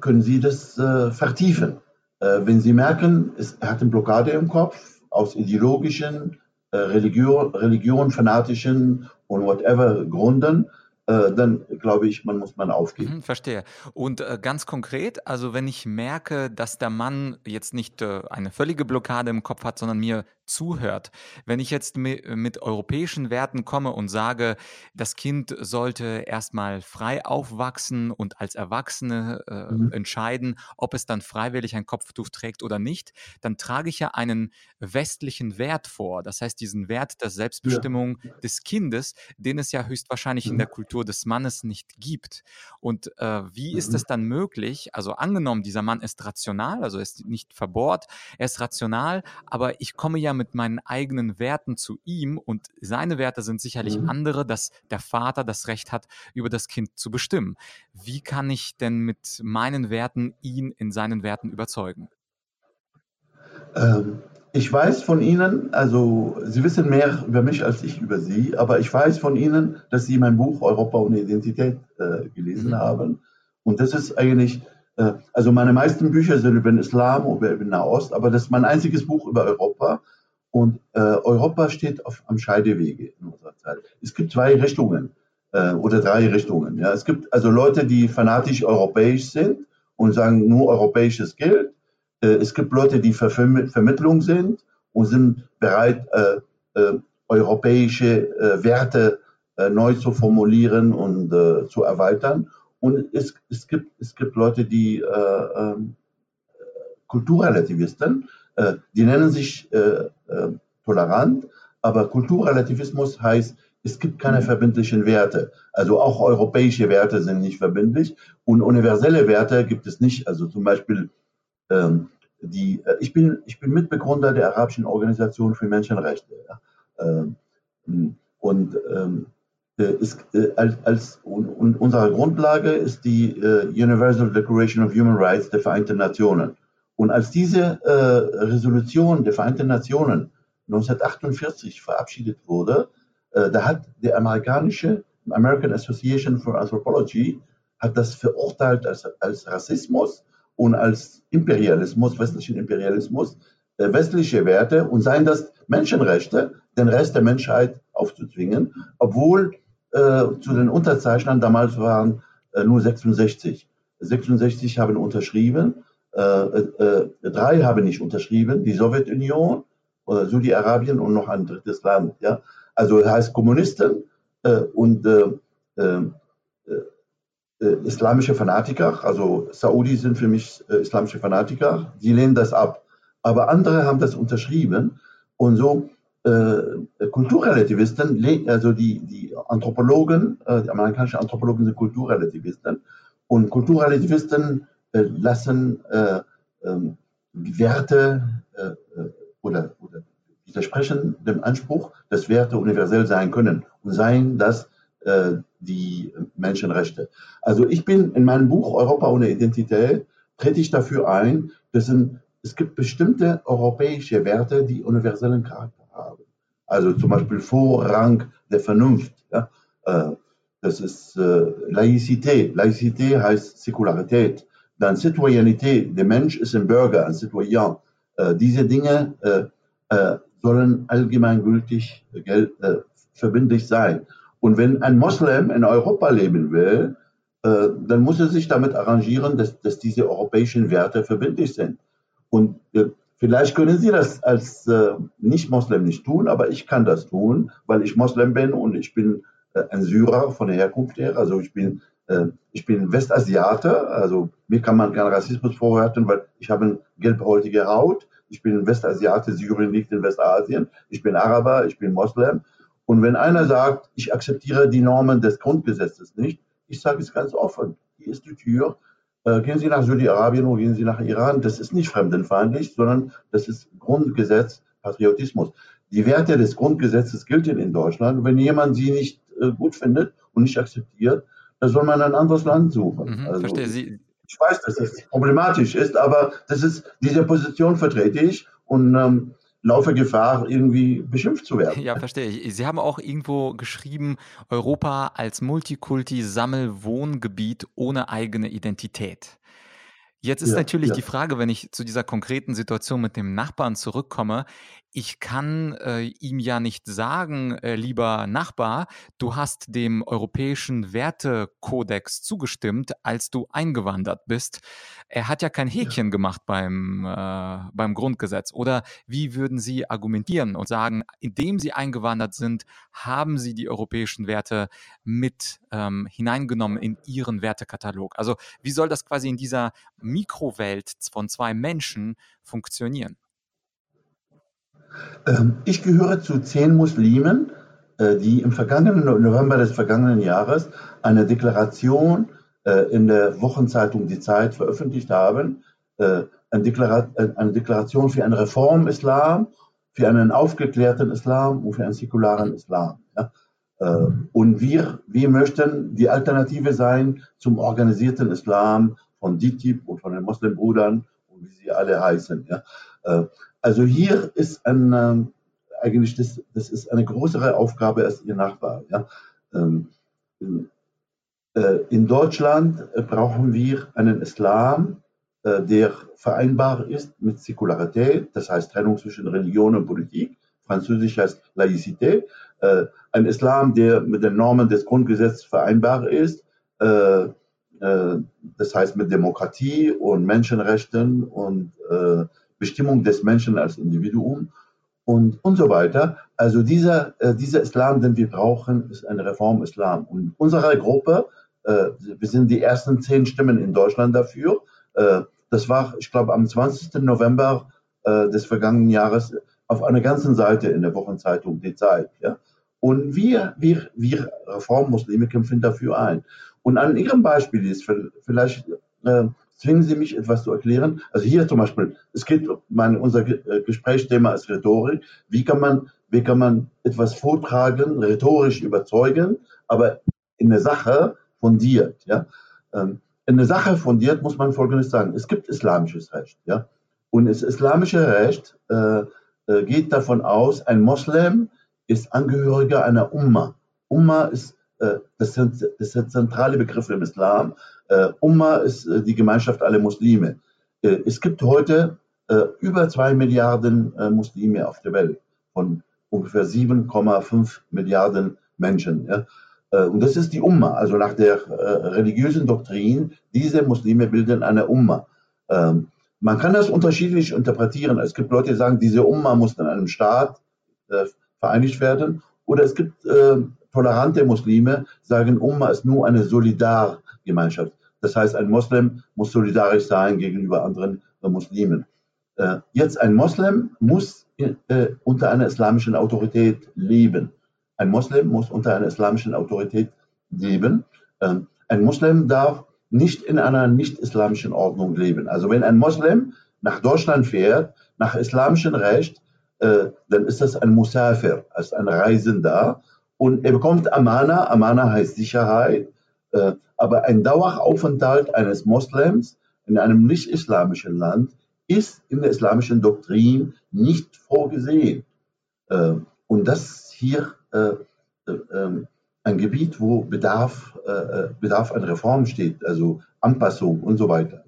Speaker 2: können Sie das äh, vertiefen. Äh, wenn Sie merken, es, er hat eine Blockade im Kopf aus ideologischen, Religion, Religion, fanatischen und whatever Gründen, dann glaube ich, man muss man aufgeben.
Speaker 1: Mhm, verstehe. Und äh, ganz konkret, also wenn ich merke, dass der Mann jetzt nicht äh, eine völlige Blockade im Kopf hat, sondern mir zuhört. Wenn ich jetzt mit europäischen Werten komme und sage, das Kind sollte erstmal frei aufwachsen und als Erwachsene äh, mhm. entscheiden, ob es dann freiwillig ein Kopftuch trägt oder nicht, dann trage ich ja einen westlichen Wert vor. Das heißt, diesen Wert der Selbstbestimmung ja. des Kindes, den es ja höchstwahrscheinlich mhm. in der Kultur des Mannes nicht gibt. Und äh, wie mhm. ist es dann möglich? Also angenommen, dieser Mann ist rational, also ist nicht verbohrt, er ist rational, aber ich komme ja mit meinen eigenen Werten zu ihm und seine Werte sind sicherlich mhm. andere, dass der Vater das Recht hat, über das Kind zu bestimmen. Wie kann ich denn mit meinen Werten ihn in seinen Werten überzeugen?
Speaker 2: Ähm, ich weiß von Ihnen, also Sie wissen mehr über mich als ich über Sie, aber ich weiß von Ihnen, dass Sie mein Buch Europa ohne Identität äh, gelesen mhm. haben. Und das ist eigentlich äh, also meine meisten Bücher sind über den Islam, über den Nahost, aber das ist mein einziges Buch über Europa. Und äh, Europa steht auf, am Scheidewege in unserer Zeit. Es gibt zwei Richtungen äh, oder drei Richtungen. Ja. Es gibt also Leute, die fanatisch europäisch sind und sagen, nur europäisches gilt. Äh, es gibt Leute, die für Vermittlung sind und sind bereit, äh, äh, europäische äh, Werte äh, neu zu formulieren und äh, zu erweitern. Und es, es, gibt, es gibt Leute, die äh, ähm, Kulturrelativisten, die nennen sich tolerant, aber Kulturrelativismus heißt, es gibt keine mhm. verbindlichen Werte. Also auch europäische Werte sind nicht verbindlich und universelle Werte gibt es nicht. Also zum Beispiel ähm, die, äh, ich bin, ich bin Mitbegründer der Arabischen Organisation für Menschenrechte. Ja. Ähm, und ähm, äh, ist, äh, als, als und unsere Grundlage ist die äh, Universal Declaration of Human Rights der Vereinten Nationen. Und als diese äh, Resolution der Vereinten Nationen 1948 verabschiedet wurde, äh, da hat der amerikanische American Association for Anthropology hat das verurteilt als, als Rassismus und als Imperialismus, westlichen Imperialismus, äh, westliche Werte und seien das Menschenrechte, den Rest der Menschheit aufzuzwingen, obwohl äh, zu den Unterzeichnern damals waren äh, nur 66. 66 haben unterschrieben, äh, äh, drei haben nicht unterschrieben, die Sowjetunion, oder Saudi-Arabien und noch ein drittes Land. Ja? Also heißt Kommunisten und islamische Fanatiker, also Saudi sind für mich islamische Fanatiker, die lehnen das ab. Aber andere haben das unterschrieben und so äh, Kulturrelativisten, also die, die Anthropologen, äh, die amerikanischen Anthropologen sind Kulturrelativisten und Kulturrelativisten äh, lassen äh, ähm, Werte äh, äh, oder, oder widersprechen dem Anspruch, dass Werte universell sein können und seien das die Menschenrechte. Also ich bin in meinem Buch Europa ohne Identität, trete ich dafür ein, dass es gibt bestimmte europäische Werte, die universellen Charakter haben. Also zum Beispiel Vorrang der Vernunft. Ja? Äh, das ist äh, Laïcité. Laïcité heißt Säkularität. Dann Citoyenité. Der Mensch ist ein Bürger, ein Citoyen. Äh, diese Dinge sollen allgemeingültig äh, verbindlich sein. Und wenn ein Moslem in Europa leben will, äh, dann muss er sich damit arrangieren, dass, dass diese europäischen Werte verbindlich sind. Und äh, vielleicht können Sie das als äh, Nicht-Moslem nicht tun, aber ich kann das tun, weil ich Moslem bin und ich bin ein Syrer von der Herkunft her. Also ich bin, ich bin Westasiate, also mir kann man keinen Rassismus vorwerfen, weil ich habe eine gelbhäutige Haut. Ich bin Westasiate, Syrien liegt in Westasien. Ich bin Araber, ich bin Moslem. Und wenn einer sagt, ich akzeptiere die Normen des Grundgesetzes nicht, ich sage es ganz offen, hier ist die Tür, äh, gehen Sie nach Saudi-Arabien oder gehen Sie nach Iran, das ist nicht fremdenfeindlich, sondern das ist Grundgesetz, Patriotismus. Die Werte des Grundgesetzes gelten in Deutschland. Wenn jemand sie nicht äh, gut findet und nicht akzeptiert, dann soll man ein anderes Land suchen.
Speaker 1: Mhm, also, verstehe Sie.
Speaker 2: Ich weiß, dass das problematisch ist, aber das ist, diese Position vertrete ich und ähm, laufe Gefahr, irgendwie beschimpft zu werden.
Speaker 1: Ja, verstehe ich. Sie haben auch irgendwo geschrieben, Europa als Multikulti-Sammelwohngebiet ohne eigene Identität. Jetzt ist ja, natürlich ja. die Frage, wenn ich zu dieser konkreten Situation mit dem Nachbarn zurückkomme, ich kann äh, ihm ja nicht sagen, äh, lieber Nachbar, du hast dem europäischen Wertekodex zugestimmt, als du eingewandert bist. Er hat ja kein Häkchen ja. gemacht beim, äh, beim Grundgesetz. Oder wie würden Sie argumentieren und sagen, indem Sie eingewandert sind, haben Sie die europäischen Werte mit ähm, hineingenommen in Ihren Wertekatalog? Also wie soll das quasi in dieser Mikrowelt von zwei Menschen funktionieren?
Speaker 2: Ähm, ich gehöre zu zehn Muslimen, äh, die im vergangenen November des vergangenen Jahres eine Deklaration äh, in der Wochenzeitung Die Zeit veröffentlicht haben, äh, eine Deklaration für einen Reform-Islam, für einen aufgeklärten Islam und für einen säkularen Islam. Und wir, wir möchten die Alternative sein zum organisierten Islam von DITIB und von den Muslimbrüdern und wie sie alle heißen. Also hier ist ein, ähm, eigentlich das, das ist eine größere Aufgabe als ihr Nachbar. Ja? Ähm, äh, in Deutschland brauchen wir einen Islam, äh, der vereinbar ist mit Säkularität, das heißt Trennung zwischen Religion und Politik. Französisch heißt Laïcité. Äh, ein Islam, der mit den Normen des Grundgesetzes vereinbar ist, das heißt mit Demokratie und Menschenrechten und Bestimmung des Menschen als Individuum und, und so weiter. Also dieser, äh, dieser Islam, den wir brauchen, ist ein Reform-Islam. Und unsere Gruppe, äh, wir sind die ersten zehn Stimmen in Deutschland dafür. Äh, das war, ich glaube, am 20. November äh, des vergangenen Jahres auf einer ganzen Seite in der Wochenzeitung Die Zeit. Ja? Und wir, wir, wir Reformmuslime kämpfen dafür ein. Und an Ihrem Beispiel ist vielleicht äh, zwingen Sie mich, etwas zu erklären. Also hier zum Beispiel, es geht, mein, unser äh, Gesprächsthema ist Rhetorik. Wie kann man, wie kann man etwas vortragen, rhetorisch überzeugen, aber in der Sache fundiert, ja? Ähm, in der Sache fundiert muss man Folgendes sagen. Es gibt islamisches Recht, ja? Und das islamische Recht äh, äh geht davon aus, ein Moslem ist Angehöriger einer Umma. Umma ist, äh, das, sind, das zentrale Begriff im Islam. Äh, Umma ist äh, die Gemeinschaft aller Muslime. Äh, es gibt heute äh, über zwei Milliarden äh, Muslime auf der Welt von ungefähr 7,5 Milliarden Menschen. Ja? Äh, und das ist die Umma, also nach der religiösen Doktrin, diese Muslime bilden eine Umma. Ähm, man kann das unterschiedlich interpretieren. Es gibt Leute, die sagen, diese Umma muss in einem Staat vereinigt werden. Oder es gibt tolerante Muslime, die sagen, Umma ist nur eine Solidargemeinschaft. Das heißt, ein Moslem muss solidarisch sein gegenüber anderen Muslimen. Äh, jetzt ein Moslem muss äh, unter einer islamischen Autorität leben. Ein Moslem muss unter einer islamischen Autorität leben. Ähm, ein Muslim darf nicht in einer nicht-islamischen Ordnung leben. Also wenn ein Moslem nach Deutschland fährt, nach islamischem Recht, äh, dann ist das ein Musafir, als ein Reisender. Und er bekommt Amana. Amana heißt Sicherheit. Äh, aber ein Daueraufenthalt eines Moslems in einem nicht-islamischen Land ist in der islamischen Doktrin nicht vorgesehen. Äh, und das hier äh, ähm, ein Gebiet, wo Bedarf, Bedarf an Reform steht, also Anpassung und so weiter.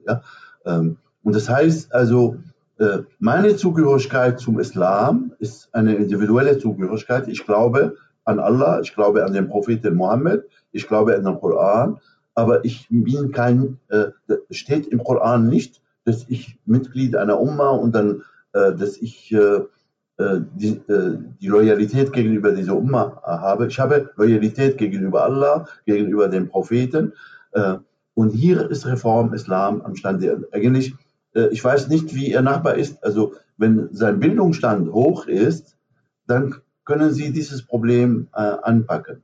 Speaker 2: Ähm, und das heißt also, äh, meine Zugehörigkeit zum Islam ist eine individuelle Zugehörigkeit. Ich glaube an Allah, ich glaube an den Propheten Mohammed, ich glaube an den Koran, aber ich bin kein, äh, steht im Koran nicht, dass ich Mitglied einer Umma und dann, äh, dass ich äh, äh die, äh, die, Loyalität gegenüber dieser Umma habe. Ich habe Loyalität gegenüber Allah, gegenüber den Propheten. Äh, und hier ist Reform Islam am Stande. Eigentlich, ich weiß nicht, wie Ihr Nachbar ist. Also, wenn sein Bildungsstand hoch ist, dann können Sie dieses Problem anpacken.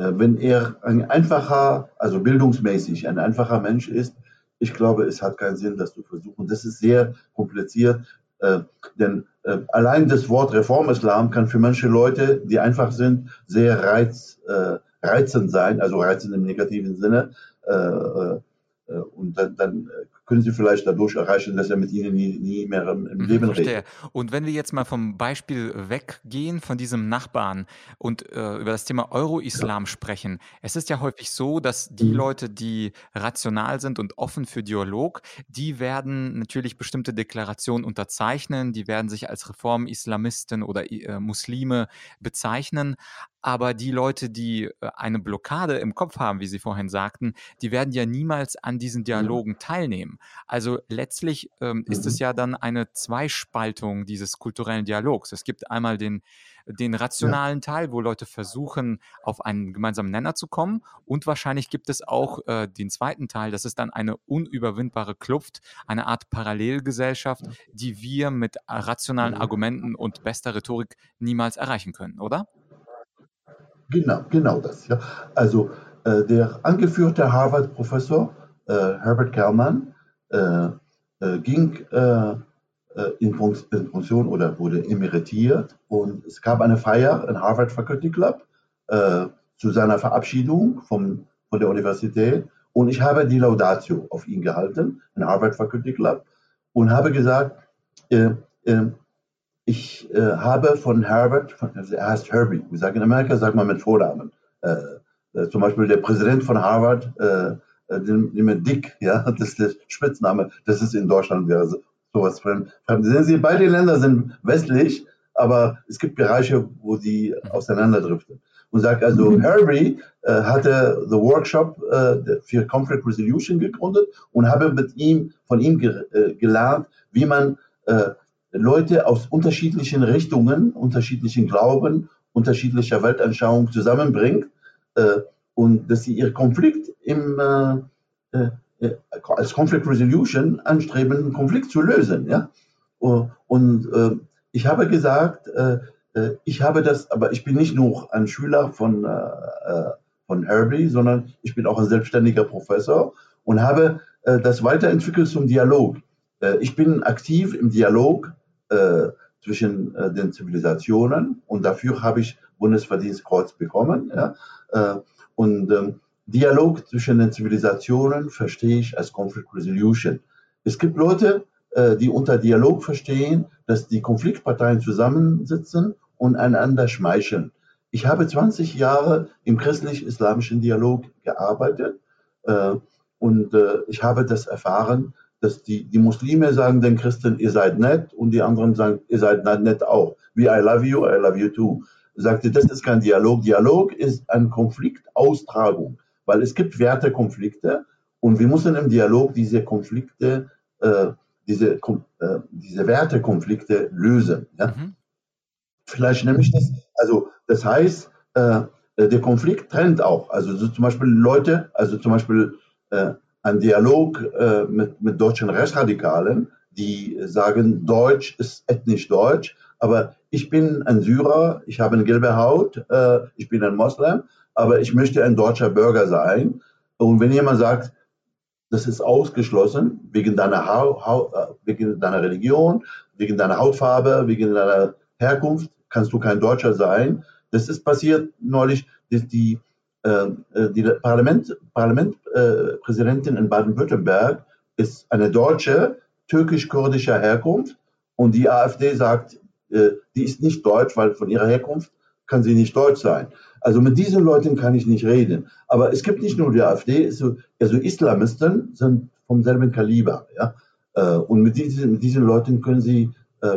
Speaker 2: Wenn er ein einfacher, also bildungsmäßig ein einfacher Mensch ist, ich glaube, es hat keinen Sinn, das zu versuchen. Das ist sehr kompliziert, äh, denn äh, allein das Wort Reformislam kann für manche Leute, die einfach sind, sehr reiz, äh, reizend sein, also reizend im negativen Sinne. Äh, äh, äh, und dann, dann können Sie vielleicht dadurch erreichen, dass er mit Ihnen nie, nie mehr im, mhm, Leben Verstehe. redet.
Speaker 1: Und wenn wir jetzt mal vom Beispiel weggehen, von diesem Nachbarn und äh, über das Thema Euro-Islam ja. sprechen, es ist ja häufig so, dass die mhm. Leute, die rational sind und offen für Dialog, die werden natürlich bestimmte Deklarationen unterzeichnen, die werden sich als Reformislamisten oder äh, Muslime bezeichnen, aber die Leute, die äh, eine Blockade im Kopf haben, wie Sie vorhin sagten, die werden ja niemals an diesen Dialogen teilnehmen. Also letztlich ähm, ist es mhm. ja dann eine Zweispaltung dieses kulturellen Dialogs. Es gibt einmal den, den rationalen. Teil, wo Leute versuchen, auf einen gemeinsamen Nenner zu kommen. Und wahrscheinlich gibt es auch äh, den zweiten Teil, das ist dann eine unüberwindbare Kluft, eine Art Parallelgesellschaft, die wir mit äh, rationalen mhm. Argumenten und bester Rhetorik niemals erreichen können, oder?
Speaker 2: Genau, genau das. Ja. Also äh, der angeführte Harvard-Professor äh, Herbert Kellman äh, äh ging äh, äh, in, Pension oder wurde emeritiert. Und es gab eine Feier im Harvard Faculty Club zu seiner Verabschiedung vom, von der Universität. Und ich habe die Laudatio auf ihn gehalten, im Harvard Faculty Club und habe gesagt, ich äh, habe von Herbert, also er heißt Herbie, wir sagen in Amerika, sagt man mit Vornamen. Äh, äh, zum Beispiel der Präsident von Harvard, äh, den Dick, ja, das ist der Spitzname, das ist in Deutschland wäre sowas fremd. Sehen Sie, beide Länder sind westlich, aber es gibt Bereiche, wo die auseinanderdriften. Und sagt also, mhm. Herbie äh, hatte the Workshop äh, für Conflict Resolution gegründet und habe mit ihm, von ihm ge äh, gelernt, wie man äh, Leute aus unterschiedlichen Richtungen, unterschiedlichen Glauben, unterschiedlicher Weltanschauung zusammenbringt äh, und dass sie ihr Konflikt im, äh, äh, äh als Conflict Resolution anstreben, einen Konflikt zu lösen. Ja? Und äh, ich habe gesagt, äh, ich habe das, aber ich bin nicht nur ein Schüler von, von Herbie, sondern ich bin auch ein selbstständiger Professor und habe das weiterentwickelt zum Dialog. Ich bin aktiv im Dialog äh, zwischen äh, den Zivilisationen und dafür habe ich Bundesverdienstkreuz bekommen. Ja? Und ähm, Dialog zwischen den Zivilisationen verstehe ich als Conflict Resolution. Es gibt Leute, äh, die unter Dialog verstehen, dass die Konfliktparteien zusammensitzen und einander schmeicheln. Ich habe 20 Jahre im christlich-islamischen Dialog gearbeitet äh, und äh, ich habe das erfahren, dass die, die Muslime sagen den Christen, ihr seid nett und die anderen sagen, ihr seid nett auch. Wie I love you, I love you too. Sagte, das ist kein Dialog. Dialog ist eine Konfliktaustragung, weil es gibt Wertekonflikte und wir müssen im Dialog diese Konflikte, äh, diese, äh, diese Wertekonflikte lösen. Ja? Mhm. Vielleicht nehme ich das, also das heißt, äh, der Konflikt trennt auch. Also so zum Beispiel Leute, also zum Beispiel äh, ein Dialog äh, mit, mit deutschen Rechtsradikalen, die sagen, Deutsch ist ethnisch deutsch, aber ich bin ein Syrer, ich habe eine gelbe Haut, äh, ich bin ein Moslem, aber ich möchte ein deutscher Bürger sein. Und wenn jemand sagt, das ist ausgeschlossen wegen deiner, ha ha äh, wegen deiner Religion, wegen deiner Hautfarbe, wegen deiner Herkunft, kannst du kein Deutscher sein. Das ist passiert neulich, die, die ähm, äh, die Parlament, Parlamentpräsidentin äh, in Baden-Württemberg ist eine Deutsche türkisch-kurdischer Herkunft und die AfD sagt, äh, die ist nicht deutsch, weil von ihrer Herkunft kann sie nicht deutsch sein. Also mit diesen Leuten kann ich nicht reden. Aber es gibt nicht nur die AfD, also Islamisten sind vom selben Kaliber. Ja? und mit diesen, mit diesen Leuten können Sie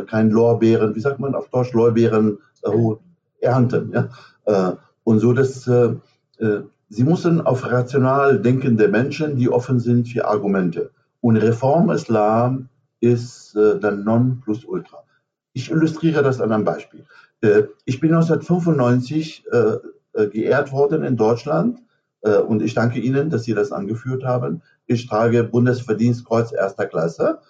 Speaker 2: kein Lorbeeren, wie sagt man auf Deutsch, Lorbeeren ernten. Ja? und so, dass Sie müssen auf rational denkende Menschen, die offen sind für Argumente. Und Reform-Islam ist äh, dann Non-Plus-Ultra. Ich illustriere das an einem Beispiel. Äh, ich bin 1995 äh, äh, geehrt worden in Deutschland und ich danke Ihnen, dass Sie das angeführt haben. Ich trage Bundesverdienstkreuz erster Klasse.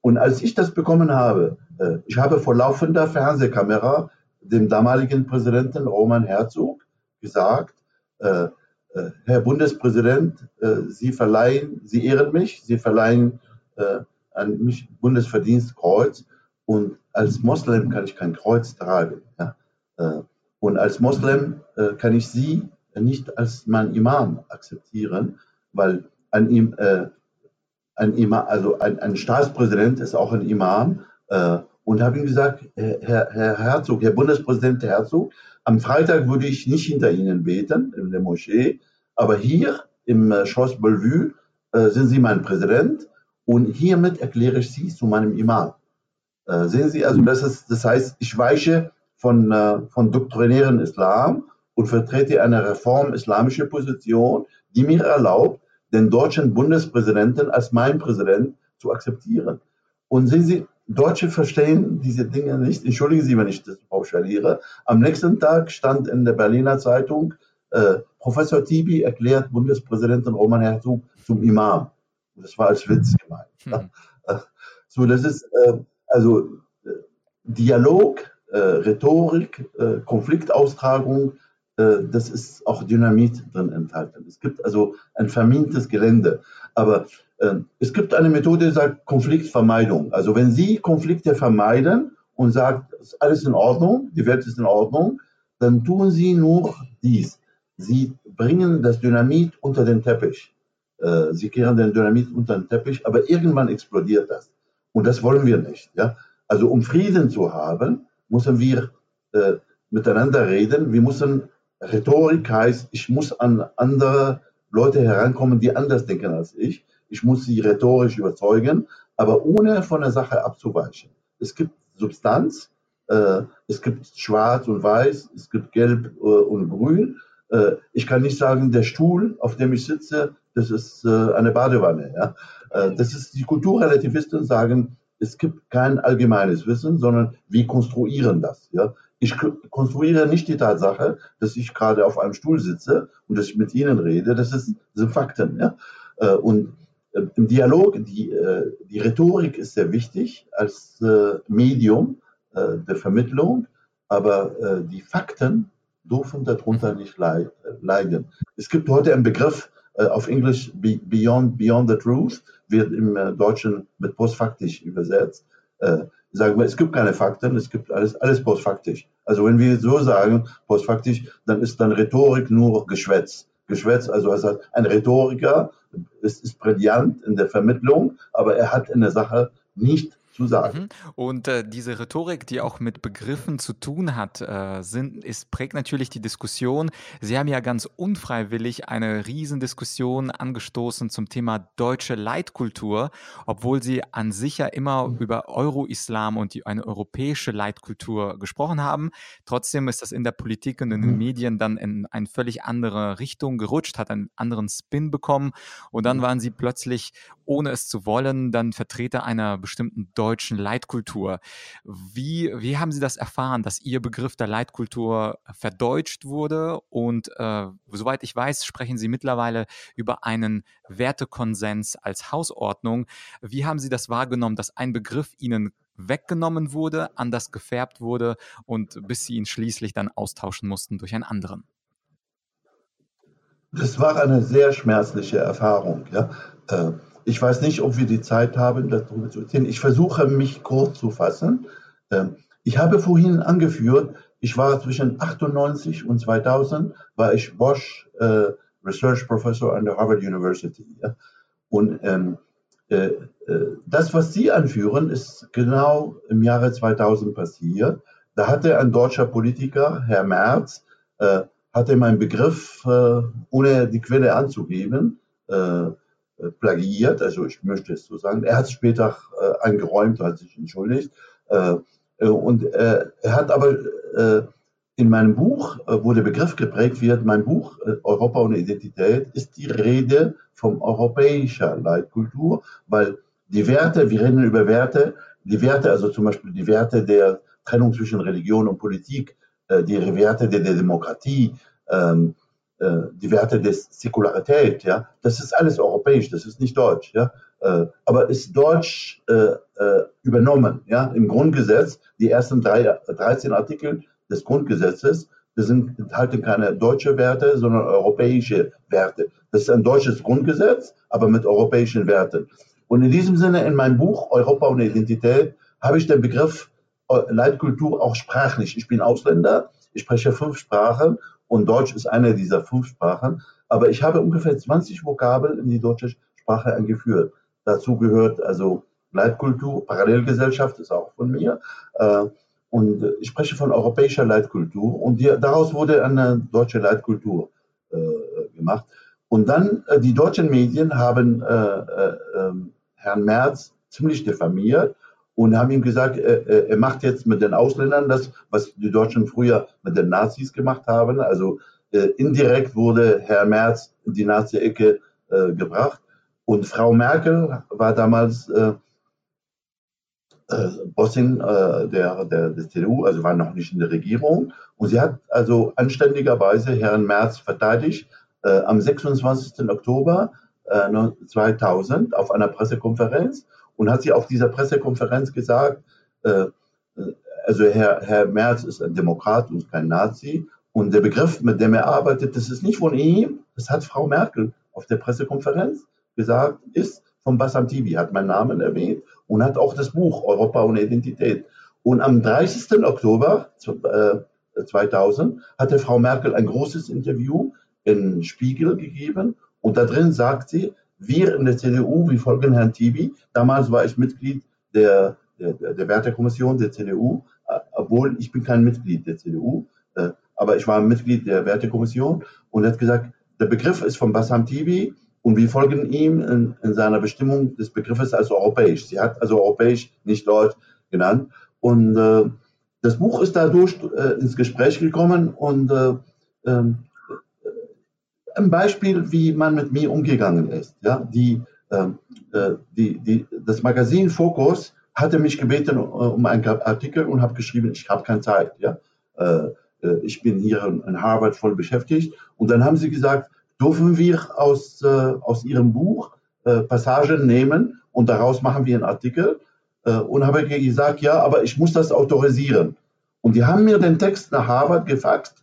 Speaker 2: Und als ich das bekommen habe, ich habe vor laufender Fernsehkamera dem damaligen Präsidenten Roman Herzog gesagt, Herr Bundespräsident, Sie verleihen, Sie ehren mich, Sie verleihen an mich Bundesverdienstkreuz und als Moslem kann ich kein Kreuz tragen. Ja? Und als Moslem kann ich Sie nicht als mein Imam akzeptieren, weil ein, äh, ein Imam, also ein, ein, Staatspräsident ist auch ein Imam. Äh, und habe ihm gesagt, Herr, Herr Herzog, Herr Bundespräsident Herzog, am Freitag würde ich nicht hinter Ihnen beten in der Moschee, aber hier im äh, Schloss Bellevue äh, sind Sie mein Präsident und hiermit erkläre ich Sie zu meinem Imam. Äh, sehen Sie, also das, ist, das heißt, ich weiche von, äh, von doktrinären Islam und vertrete eine reform-islamische Position, die mir erlaubt, den deutschen Bundespräsidenten als mein Präsident zu akzeptieren. Und sehen Sie, Deutsche verstehen diese Dinge nicht. Entschuldigen Sie, wenn ich das pauschaliere. Am nächsten Tag stand in der Berliner Zeitung, äh, Professor Tibi erklärt Bundespräsidentin Roman Herzog zum Imam. Das war als Witz gemeint. Mhm. So, das ist äh, also äh, Dialog, äh, Rhetorik, äh, Konfliktaustragung, äh, das ist auch Dynamit drin enthalten. Es gibt also ein vermintes Gelände. Aber ähm, es gibt eine Methode, die sagt Konfliktvermeidung. Also wenn Sie Konflikte vermeiden und sagen, ist alles in Ordnung, die Welt ist in Ordnung, dann tun Sie nur dies. Sie bringen das Dynamit unter den Teppich. Äh, Sie kehren den Dynamit unter den Teppich, aber irgendwann explodiert das. Und das wollen wir nicht. Ja? Also um Frieden zu haben, müssen wir äh, miteinander reden. Wir müssen, Rhetorik heißt, ich muss an andere Leute herankommen, die anders denken als ich ich muss sie rhetorisch überzeugen, aber ohne von der Sache abzuweichen. Es gibt Substanz, äh, es gibt Schwarz und Weiß, es gibt Gelb äh, und Grün. Äh, ich kann nicht sagen, der Stuhl, auf dem ich sitze, das ist äh, eine Badewanne. Ja? Äh, das ist die Kulturrelativisten sagen, es gibt kein allgemeines Wissen, sondern wir konstruieren das. Ja? Ich konstruiere nicht die Tatsache, dass ich gerade auf einem Stuhl sitze und dass ich mit Ihnen rede. Das, ist, sind Fakten. Ja? Äh, und im Dialog, die, äh, die Rhetorik ist sehr wichtig als äh, Medium äh, der Vermittlung, aber die Fakten dürfen darunter nicht leiden. Es gibt heute einen Begriff auf Englisch Beyond, Beyond the Truth, wird im Deutschen mit postfaktisch übersetzt. Sagen wir, es gibt keine Fakten, es gibt alles, alles postfaktisch. Also wenn wir so sagen, postfaktisch, dann ist dann Rhetorik nur Geschwätz. Geschwätz, also ein Rhetoriker es ist brillant in der Vermittlung, aber er hat in der Sache nicht zu sagen. Mhm.
Speaker 1: Und äh, diese Rhetorik, die auch mit Begriffen zu tun hat, äh, sind, ist, prägt natürlich die Diskussion. Sie haben ja ganz unfreiwillig eine Riesendiskussion angestoßen zum Thema deutsche Leitkultur, obwohl Sie an sich ja immer mhm. über Euro-Islam und die, eine europäische Leitkultur gesprochen haben. Trotzdem ist das in der Politik und in den mhm. Medien dann in eine völlig andere Richtung gerutscht, hat einen anderen Spin bekommen und dann mhm. waren Sie plötzlich, ohne es zu wollen, dann Vertreter einer bestimmten deutschen deutschen Leitkultur. Wie, wie haben Sie das erfahren, dass Ihr Begriff der Leitkultur verdeutscht wurde? Und äh, soweit ich weiß, sprechen Sie mittlerweile über einen Wertekonsens als Hausordnung. Wie haben Sie das wahrgenommen, dass ein Begriff Ihnen weggenommen wurde, anders gefärbt wurde und bis Sie ihn schließlich dann austauschen mussten durch einen anderen?
Speaker 2: Das war eine sehr schmerzliche Erfahrung. Ja. Äh, ich weiß nicht, ob wir die Zeit haben, darüber zu erzählen. Ich versuche, mich kurz zu fassen. Ähm, ich habe vorhin angeführt, ich war zwischen 98 und 2000, war ich Bosch äh, Research Professor an der Harvard University. Ja? Und ähm, äh, äh, das, was Sie anführen, ist genau im Jahre 2000 passiert. Da hatte ein deutscher Politiker, Herr Merz, äh, hatte meinen Begriff, äh, ohne die Quelle anzugeben, äh, plagiiert, also ich möchte es so sagen. Er hat es später äh, eingeräumt, hat sich entschuldigt. Äh, äh und äh, er hat aber in meinem Buch, wo der Begriff geprägt wird, mein Buch Europa und Identität, ist die Rede vom europäischer Leitkultur, weil die Werte, wir reden über Werte, die Werte, also zum Beispiel die Werte der Trennung zwischen Religion und Politik, die Werte der Demokratie, ähm, äh, die Werte der Säkularität, ja, das ist alles europäisch, das ist nicht deutsch, ja, äh, aber ist deutsch äh, übernommen, ja, im Grundgesetz, die ersten drei, 13 Artikel des Grundgesetzes, das sind, enthalten keine deutsche Werte, sondern europäische Werte. Das ist ein deutsches Grundgesetz, aber mit europäischen Werten. Und in diesem Sinne, in meinem Buch Europa und Identität, habe ich den Begriff Leitkultur auch sprachlich. Ich bin Ausländer, ich spreche fünf Sprachen und Deutsch ist eine dieser fünf Sprachen. Aber ich habe ungefähr 20 Vokabeln in die deutsche Sprache eingeführt. Dazu gehört also Leitkultur, Parallelgesellschaft ist auch von mir. Äh, und ich spreche von europäischer Leitkultur und daraus wurde eine deutsche Leitkultur äh, gemacht. Und dann äh, die deutschen Medien haben ähm, Herrn Merz ziemlich diffamiert und haben ihm gesagt, er, er macht jetzt mit den Ausländern das, was die Deutschen früher mit den Nazis gemacht haben. Also äh, indirekt wurde Herr Merz in die Nazi-Ecke äh, gebracht. Und Frau Merkel war damals äh, äh, Bossin äh, der, der, der CDU, also war noch nicht in der Regierung. Und sie hat also anständigerweise Herrn Merz verteidigt äh, am 26. Oktober 2000 auf einer Pressekonferenz und hat sie auf dieser Pressekonferenz gesagt, äh, also Herr, Herr Merz ist ein Demokrat und kein Nazi. Und der Begriff, mit dem er arbeitet, das ist nicht von ihm, das hat Frau Merkel auf der Pressekonferenz gesagt, ist von Bassam Tibi, hat meinen Namen erwähnt und hat auch das Buch Europa ohne Identität. Und am 30. Oktober 2000 äh, hatte Frau Merkel ein großes Interview in Spiegel gegeben und da drin sagt sie, wir in der CDU, wir folgen Herrn Tibi. Damals war ich Mitglied der, der, der Wertekommission der CDU, äh, obwohl ich bin kein Mitglied der CDU, äh, aber ich war Mitglied der Wertekommission und hat gesagt, der Begriff ist von Bassam Tibi und wir folgen ihm in, in, seiner Bestimmung des Begriffes als europäisch. Sie hat also europäisch, nicht Deutsch genannt. Und äh, das Buch ist dadurch äh, ins Gespräch gekommen und äh, ähm, ein Beispiel, wie man mit mir umgegangen ist. Ja, die, ähm, äh, die, die, das Magazin Focus hatte mich gebeten äh, um einen Artikel und habe geschrieben, ich habe keine Zeit. Ja, äh, äh, ich bin hier in Harvard voll beschäftigt. Und dann haben sie gesagt, dürfen wir aus, äh, aus ihrem Buch äh, Passagen nehmen und daraus machen wir einen Artikel. und habe gesagt, ja, aber ich muss das autorisieren. Und die haben mir den Text nach Harvard gefaxt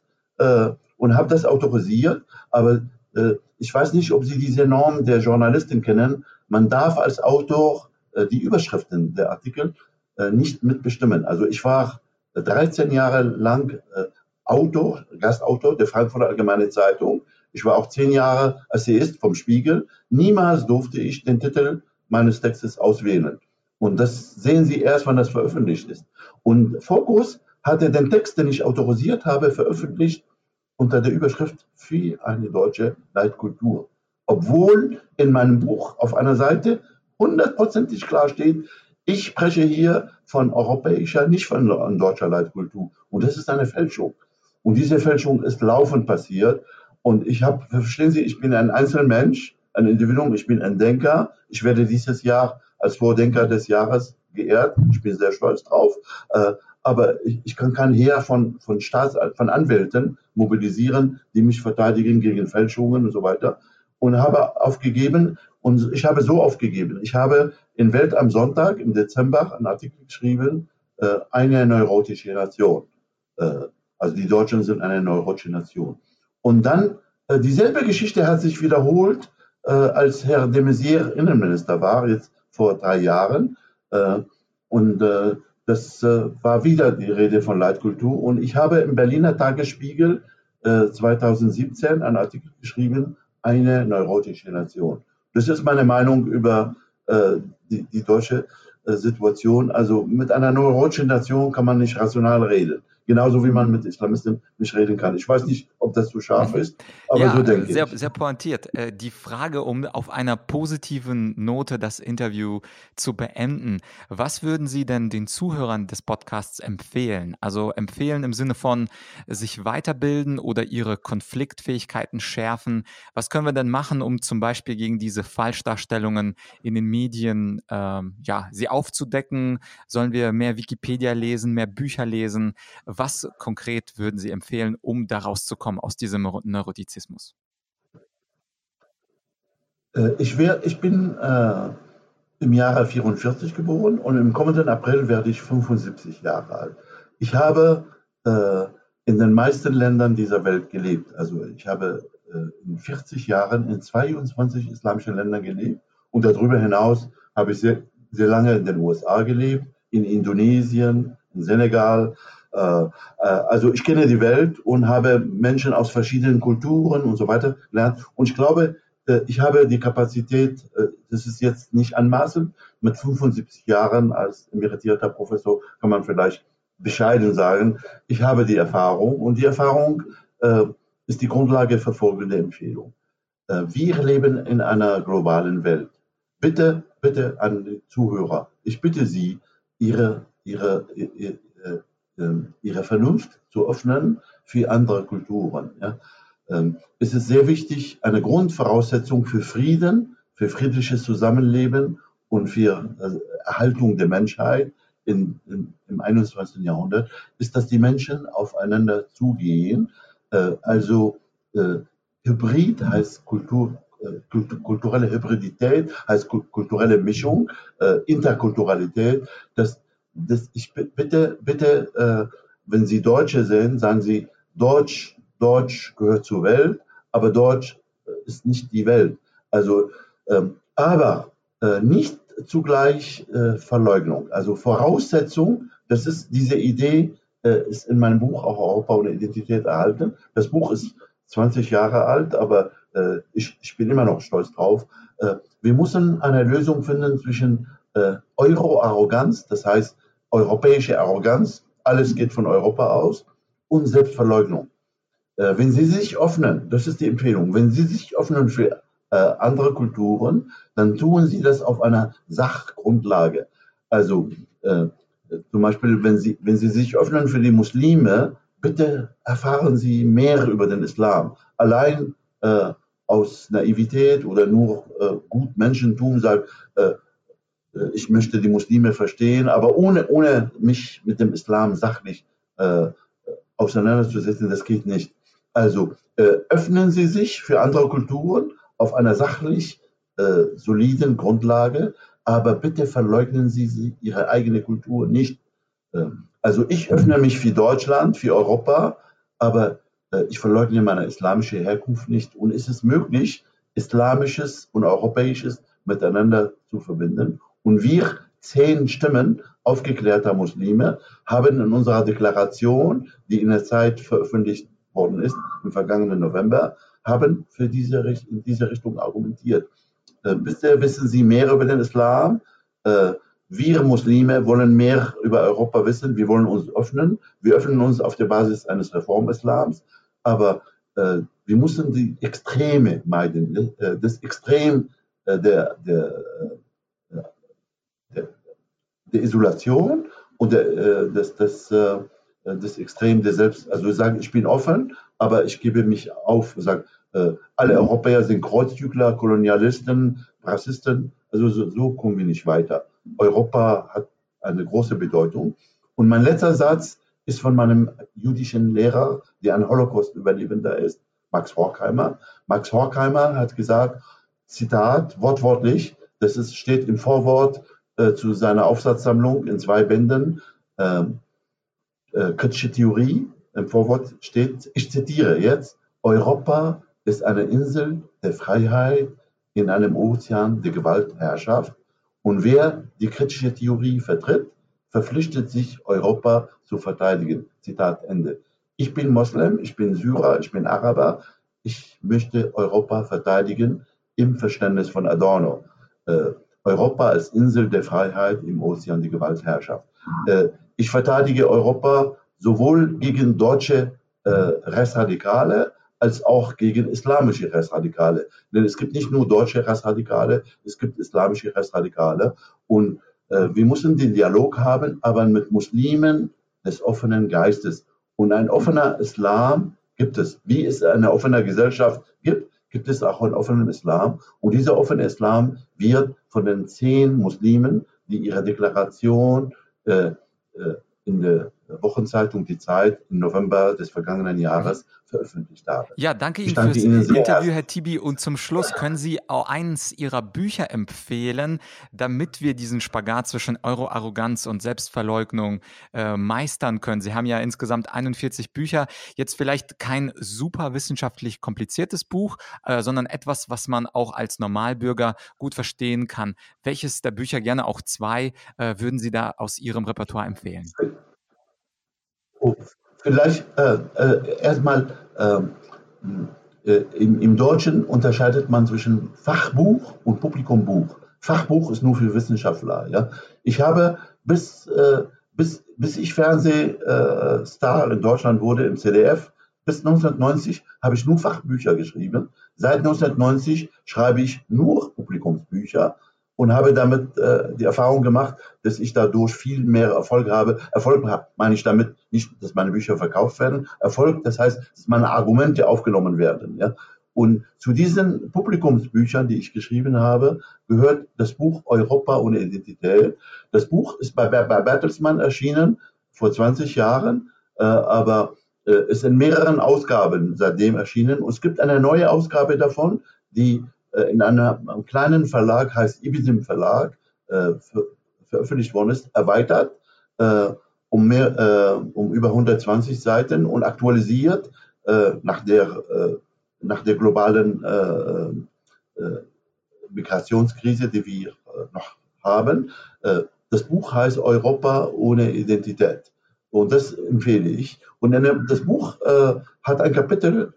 Speaker 2: und habe das autorisiert. Aber äh, ich weiß nicht, ob Sie diese Norm der Journalistin kennen. Man darf als Autor äh, die Überschriften der Artikel äh, nicht mitbestimmen. Also ich war 13 Jahre lang äh, Autor, Gastautor der Frankfurter Allgemeine Zeitung. Ich war auch zehn Jahre Essayist vom Spiegel. Niemals durfte ich den Titel meines Textes auswählen. Und das sehen Sie erst, wenn das veröffentlicht ist. Und Focus hatte den Text, den ich autorisiert habe, veröffentlicht unter der Überschrift für eine deutsche Leitkultur. Obwohl in meinem Buch auf einer Seite hundertprozentig klar steht, ich spreche hier von europäischer, nicht von deutscher Leitkultur. Und das ist eine Fälschung. Und diese Fälschung ist laufend passiert. Und ich habe, verstehen Sie, ich bin ein Einzelmensch, ein Individuum, ich bin ein Denker. Ich werde dieses Jahr als Vordenker des Jahres geehrt. Ich bin sehr stolz drauf. Aber ich, ich kann kein Heer von, von, Staats, von Anwälten mobilisieren, die mich verteidigen gegen Fälschungen und so weiter. Und habe aufgegeben, und ich habe so aufgegeben. Ich habe in Welt am Sonntag im Dezember einen Artikel geschrieben, äh, eine neurotische Nation. Äh, also die Deutschen sind eine neurotische Nation. Und dann, äh, dieselbe Geschichte hat sich wiederholt, äh, als Herr de Maizière Innenminister war, jetzt vor drei Jahren. Äh, und äh, das äh, war wieder die Rede von Leitkultur. Und ich habe im Berliner Tagesspiegel äh, 2017 einen Artikel geschrieben, eine neurotische Nation. Das ist meine Meinung über äh, die, die, deutsche äh, Situation. Also mit einer neurotischen Nation kann man nicht rational reden. Genauso wie man mit Islamisten nicht reden kann. Ich weiß nicht, ob das zu scharf mhm. ist, aber ja, so denke
Speaker 1: sehr,
Speaker 2: ich.
Speaker 1: Sehr pointiert. Äh, die Frage, um auf einer positiven Note das Interview zu beenden, was würden Sie denn den Zuhörern des Podcasts empfehlen? Also empfehlen im Sinne von sich weiterbilden oder ihre Konfliktfähigkeiten schärfen. Was können wir denn machen, um zum Beispiel gegen diese Falschdarstellungen in den Medien, ähm, ja, sie aufzudecken? Sollen wir mehr Wikipedia lesen, mehr Bücher lesen? Was konkret würden Sie empfehlen, um da rauszukommen aus diesem Neurotizismus?
Speaker 2: Äh, ich, wär, ich bin äh, im Jahre 44 geboren und im kommenden April werde ich 75 Jahre alt. Ich habe äh, in den meisten Ländern dieser Welt gelebt. Also ich habe äh, in 40 Jahren in 22 islamischen Ländern gelebt und darüber hinaus habe ich sehr, sehr lange in den USA gelebt, in Indonesien, in Senegal. Äh, äh, also ich kenne die Welt und habe Menschen aus verschiedenen Kulturen und so weiter gelernt. Und ich glaube, äh, ich habe die Kapazität, das ist jetzt nicht anmaßend, mit 75 Jahren als emeritierter Professor kann man vielleicht bescheiden sagen, ich habe die Erfahrung und die Erfahrung ist die Grundlage für folgende Empfehlung. Wir leben in einer globalen Welt. Bitte, bitte an die Zuhörer, ich bitte Sie, Ihre, Ihre, Ihre, ähm, ihre Vernunft zu öffnen für andere Kulturen. Ja. Ähm, es ist sehr wichtig, eine Grundvoraussetzung für Frieden, für friedliches Zusammenleben und für äh, Erhaltung der Menschheit in, in, im 21. Jahrhundert ist, dass die Menschen aufeinander zugehen. Äh, also äh, Hybrid heißt Kultur, äh, kulturelle Hybridität, heißt kulturelle Mischung, Interkulturalität, dass das, ich bitte, bitte, äh, wenn Sie Deutsche sehen, sagen Sie, Deutsch, Deutsch gehört zur Welt, aber Deutsch äh, ist nicht die Welt. Also, ähm, aber äh, nicht zugleich äh, Verleugnung. Also Voraussetzung, das ist diese Idee, äh, ist in meinem Buch auch Europa und Identität erhalten. Das Buch ist 20 Jahre alt, aber äh, ich, ich bin immer noch stolz drauf. Wir müssen eine Lösung finden zwischen Euro-Arroganz, das heißt europäische Arroganz, alles geht von Europa aus, und Selbstverleugnung. Äh, wenn Sie sich öffnen, das ist die Empfehlung, wenn Sie sich öffnen für äh, andere Kulturen, dann tun Sie das auf einer Sachgrundlage. Also äh, zum Beispiel, wenn Sie, wenn Sie sich öffnen für die Muslime, bitte erfahren Sie mehr über den Islam. Allein äh, aus Naivität oder nur äh, gut Menschentum sagt, äh, ich möchte die Muslime verstehen, aber ohne, ohne mich mit dem Islam sachlich äh, auseinanderzusetzen, das geht nicht. Also äh, öffnen Sie sich für andere Kulturen auf einer sachlich äh, soliden Grundlage, aber bitte verleugnen Sie, Sie Ihre eigene Kultur nicht. Ähm, also ich öffne mich für Deutschland, für Europa, aber äh, ich verleugne meine islamische Herkunft nicht. Und ist es möglich, islamisches und europäisches miteinander zu verbinden? Und wir, zehn Stimmen aufgeklärter Muslime, haben in unserer Deklaration, die in der Zeit veröffentlicht worden ist, im vergangenen November, haben für diese, in diese Richtung argumentiert. Äh, bisher wissen Sie mehr über den Islam. Äh, wir Muslime wollen mehr über Europa wissen. Wir wollen uns öffnen. Wir öffnen uns auf der Basis eines Reformislams. Aber äh, wir müssen die Extreme meiden. Äh, das Extrem äh, der, der der Isolation und der, äh, das, das, äh, das Extrem der Selbst, also sagen, ich bin offen, aber ich gebe mich auf, sagen, äh, alle Europäer sind Kreuzzügler, Kolonialisten, Rassisten, also so, so kommen wir nicht weiter. Europa hat eine große Bedeutung. Und mein letzter Satz ist von meinem jüdischen Lehrer, der ein Holocaust-Überlebender ist, Max Horkheimer. Max Horkheimer hat gesagt, Zitat, wortwörtlich, das ist, steht im Vorwort äh, zu seiner Aufsatzsammlung in zwei Bänden, ähm, äh, kritische Theorie. Im Vorwort steht, ich zitiere jetzt, Europa ist eine Insel der Freiheit in einem Ozean der Gewaltherrschaft. Und wer die kritische Theorie vertritt, verpflichtet sich, Europa zu verteidigen. Zitat Ende. Ich bin Moslem, ich bin Syrer, ich bin Araber. Ich möchte Europa verteidigen im Verständnis von Adorno. Äh, Europa als Insel der Freiheit im Ozean die Gewaltherrschaft. Äh, ich verteidige Europa sowohl gegen deutsche äh, Rechtsradikale als auch gegen islamische Rechtsradikale. Denn es gibt nicht nur deutsche Rechtsradikale, es gibt islamische Rechtsradikale. Und äh, wir müssen den Dialog haben, aber mit Muslimen des offenen Geistes. Und ein offener Islam gibt es. Wie es eine offene Gesellschaft gibt, gibt es auch einen offenen Islam. Und dieser offene Islam wird von den zehn Muslimen, die ihre Deklaration äh, äh, in der Wochenzeitung Die Zeit im November des vergangenen Jahres veröffentlicht habe.
Speaker 1: Ja, danke Ihnen fürs Interview, Herr Tibi. Und zum Schluss können Sie auch eins Ihrer Bücher empfehlen, damit wir diesen Spagat zwischen Euro-Arroganz und Selbstverleugnung äh, meistern können. Sie haben ja insgesamt 41 Bücher. Jetzt vielleicht kein super wissenschaftlich kompliziertes Buch, äh, sondern etwas, was man auch als Normalbürger gut verstehen kann. Welches der Bücher, gerne auch zwei, äh, würden Sie da aus Ihrem Repertoire empfehlen?
Speaker 2: Vielleicht äh, äh, erstmal ähm, äh, im, im, Deutschen unterscheidet man zwischen Fachbuch und Publikumbuch. Fachbuch ist nur für Wissenschaftler. Ja? Ich habe bis, äh, bis, bis ich Fernsehstar in Deutschland wurde im CDF, bis 1990 habe ich nur Fachbücher geschrieben. Seit 1990 schreibe ich nur Publikumsbücher und habe damit äh, die Erfahrung gemacht, dass ich dadurch viel mehr Erfolg habe. Erfolg meine ich damit nicht, dass meine Bücher verkauft werden. Erfolg, das heißt, dass meine Argumente aufgenommen werden. Ja? Und zu diesen Publikumsbüchern, die ich geschrieben habe, gehört das Buch Europa ohne Identität. Das Buch ist bei, bei Bertelsmann erschienen vor 20 Jahren, äh, aber äh, ist in mehreren Ausgaben seitdem erschienen. Und es gibt eine neue Ausgabe davon, die in einem kleinen Verlag, heißt Ibisim Verlag, äh, veröffentlicht worden ist, erweitert äh, um, mehr, um über 120 Seiten und aktualisiert nach, der, nach der globalen Migrationskrise, die wir noch haben. Das Buch heißt Europa ohne Identität. Und das empfehle ich. Und das Buch hat ein Kapitel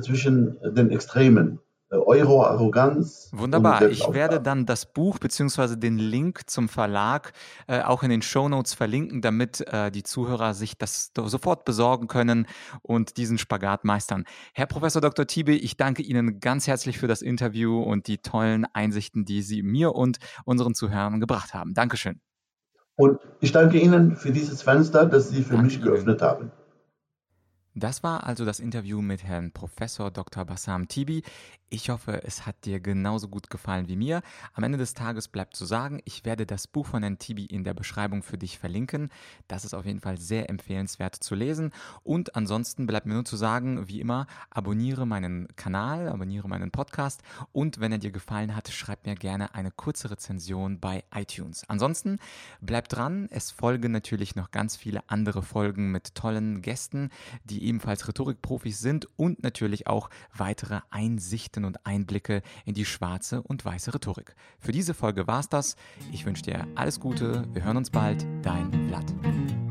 Speaker 2: zwischen den Extremen. Euro-Arroganz.
Speaker 1: Wunderbar. Ich werde dann das Buch bzw. den Link zum Verlag äh, auch in den Show Notes verlinken, damit äh, die Zuhörer sich das sofort besorgen können und diesen Spagat meistern. Herr Professor Dr. Tiebe, ich danke Ihnen ganz herzlich für das Interview und die tollen Einsichten, die Sie mir und unseren Zuhörern gebracht haben. Dankeschön.
Speaker 2: Und ich danke Ihnen für dieses Fenster, das Sie für danke mich geöffnet Ihnen. haben.
Speaker 1: Das war also das Interview mit Herrn Professor Dr. Bassam Tibi. Ich hoffe, es hat dir genauso gut gefallen wie mir. Am Ende des Tages bleibt zu sagen, ich werde das Buch von Tibi in der Beschreibung für dich verlinken. Das ist auf jeden Fall sehr empfehlenswert zu lesen. Und ansonsten bleibt mir nur zu sagen, wie immer, abonniere meinen Kanal, abonniere meinen Podcast und wenn er dir gefallen hat, schreib mir gerne eine kurze Rezension bei iTunes. Ansonsten bleib dran, es folgen natürlich noch ganz viele andere Folgen mit tollen Gästen, die ebenfalls Rhetorikprofis sind und natürlich auch weitere Einsichten und Einblicke in die schwarze und weiße Rhetorik. Für diese Folge war es das. Ich wünsche dir alles Gute. Wir hören uns bald. Dein Vlad.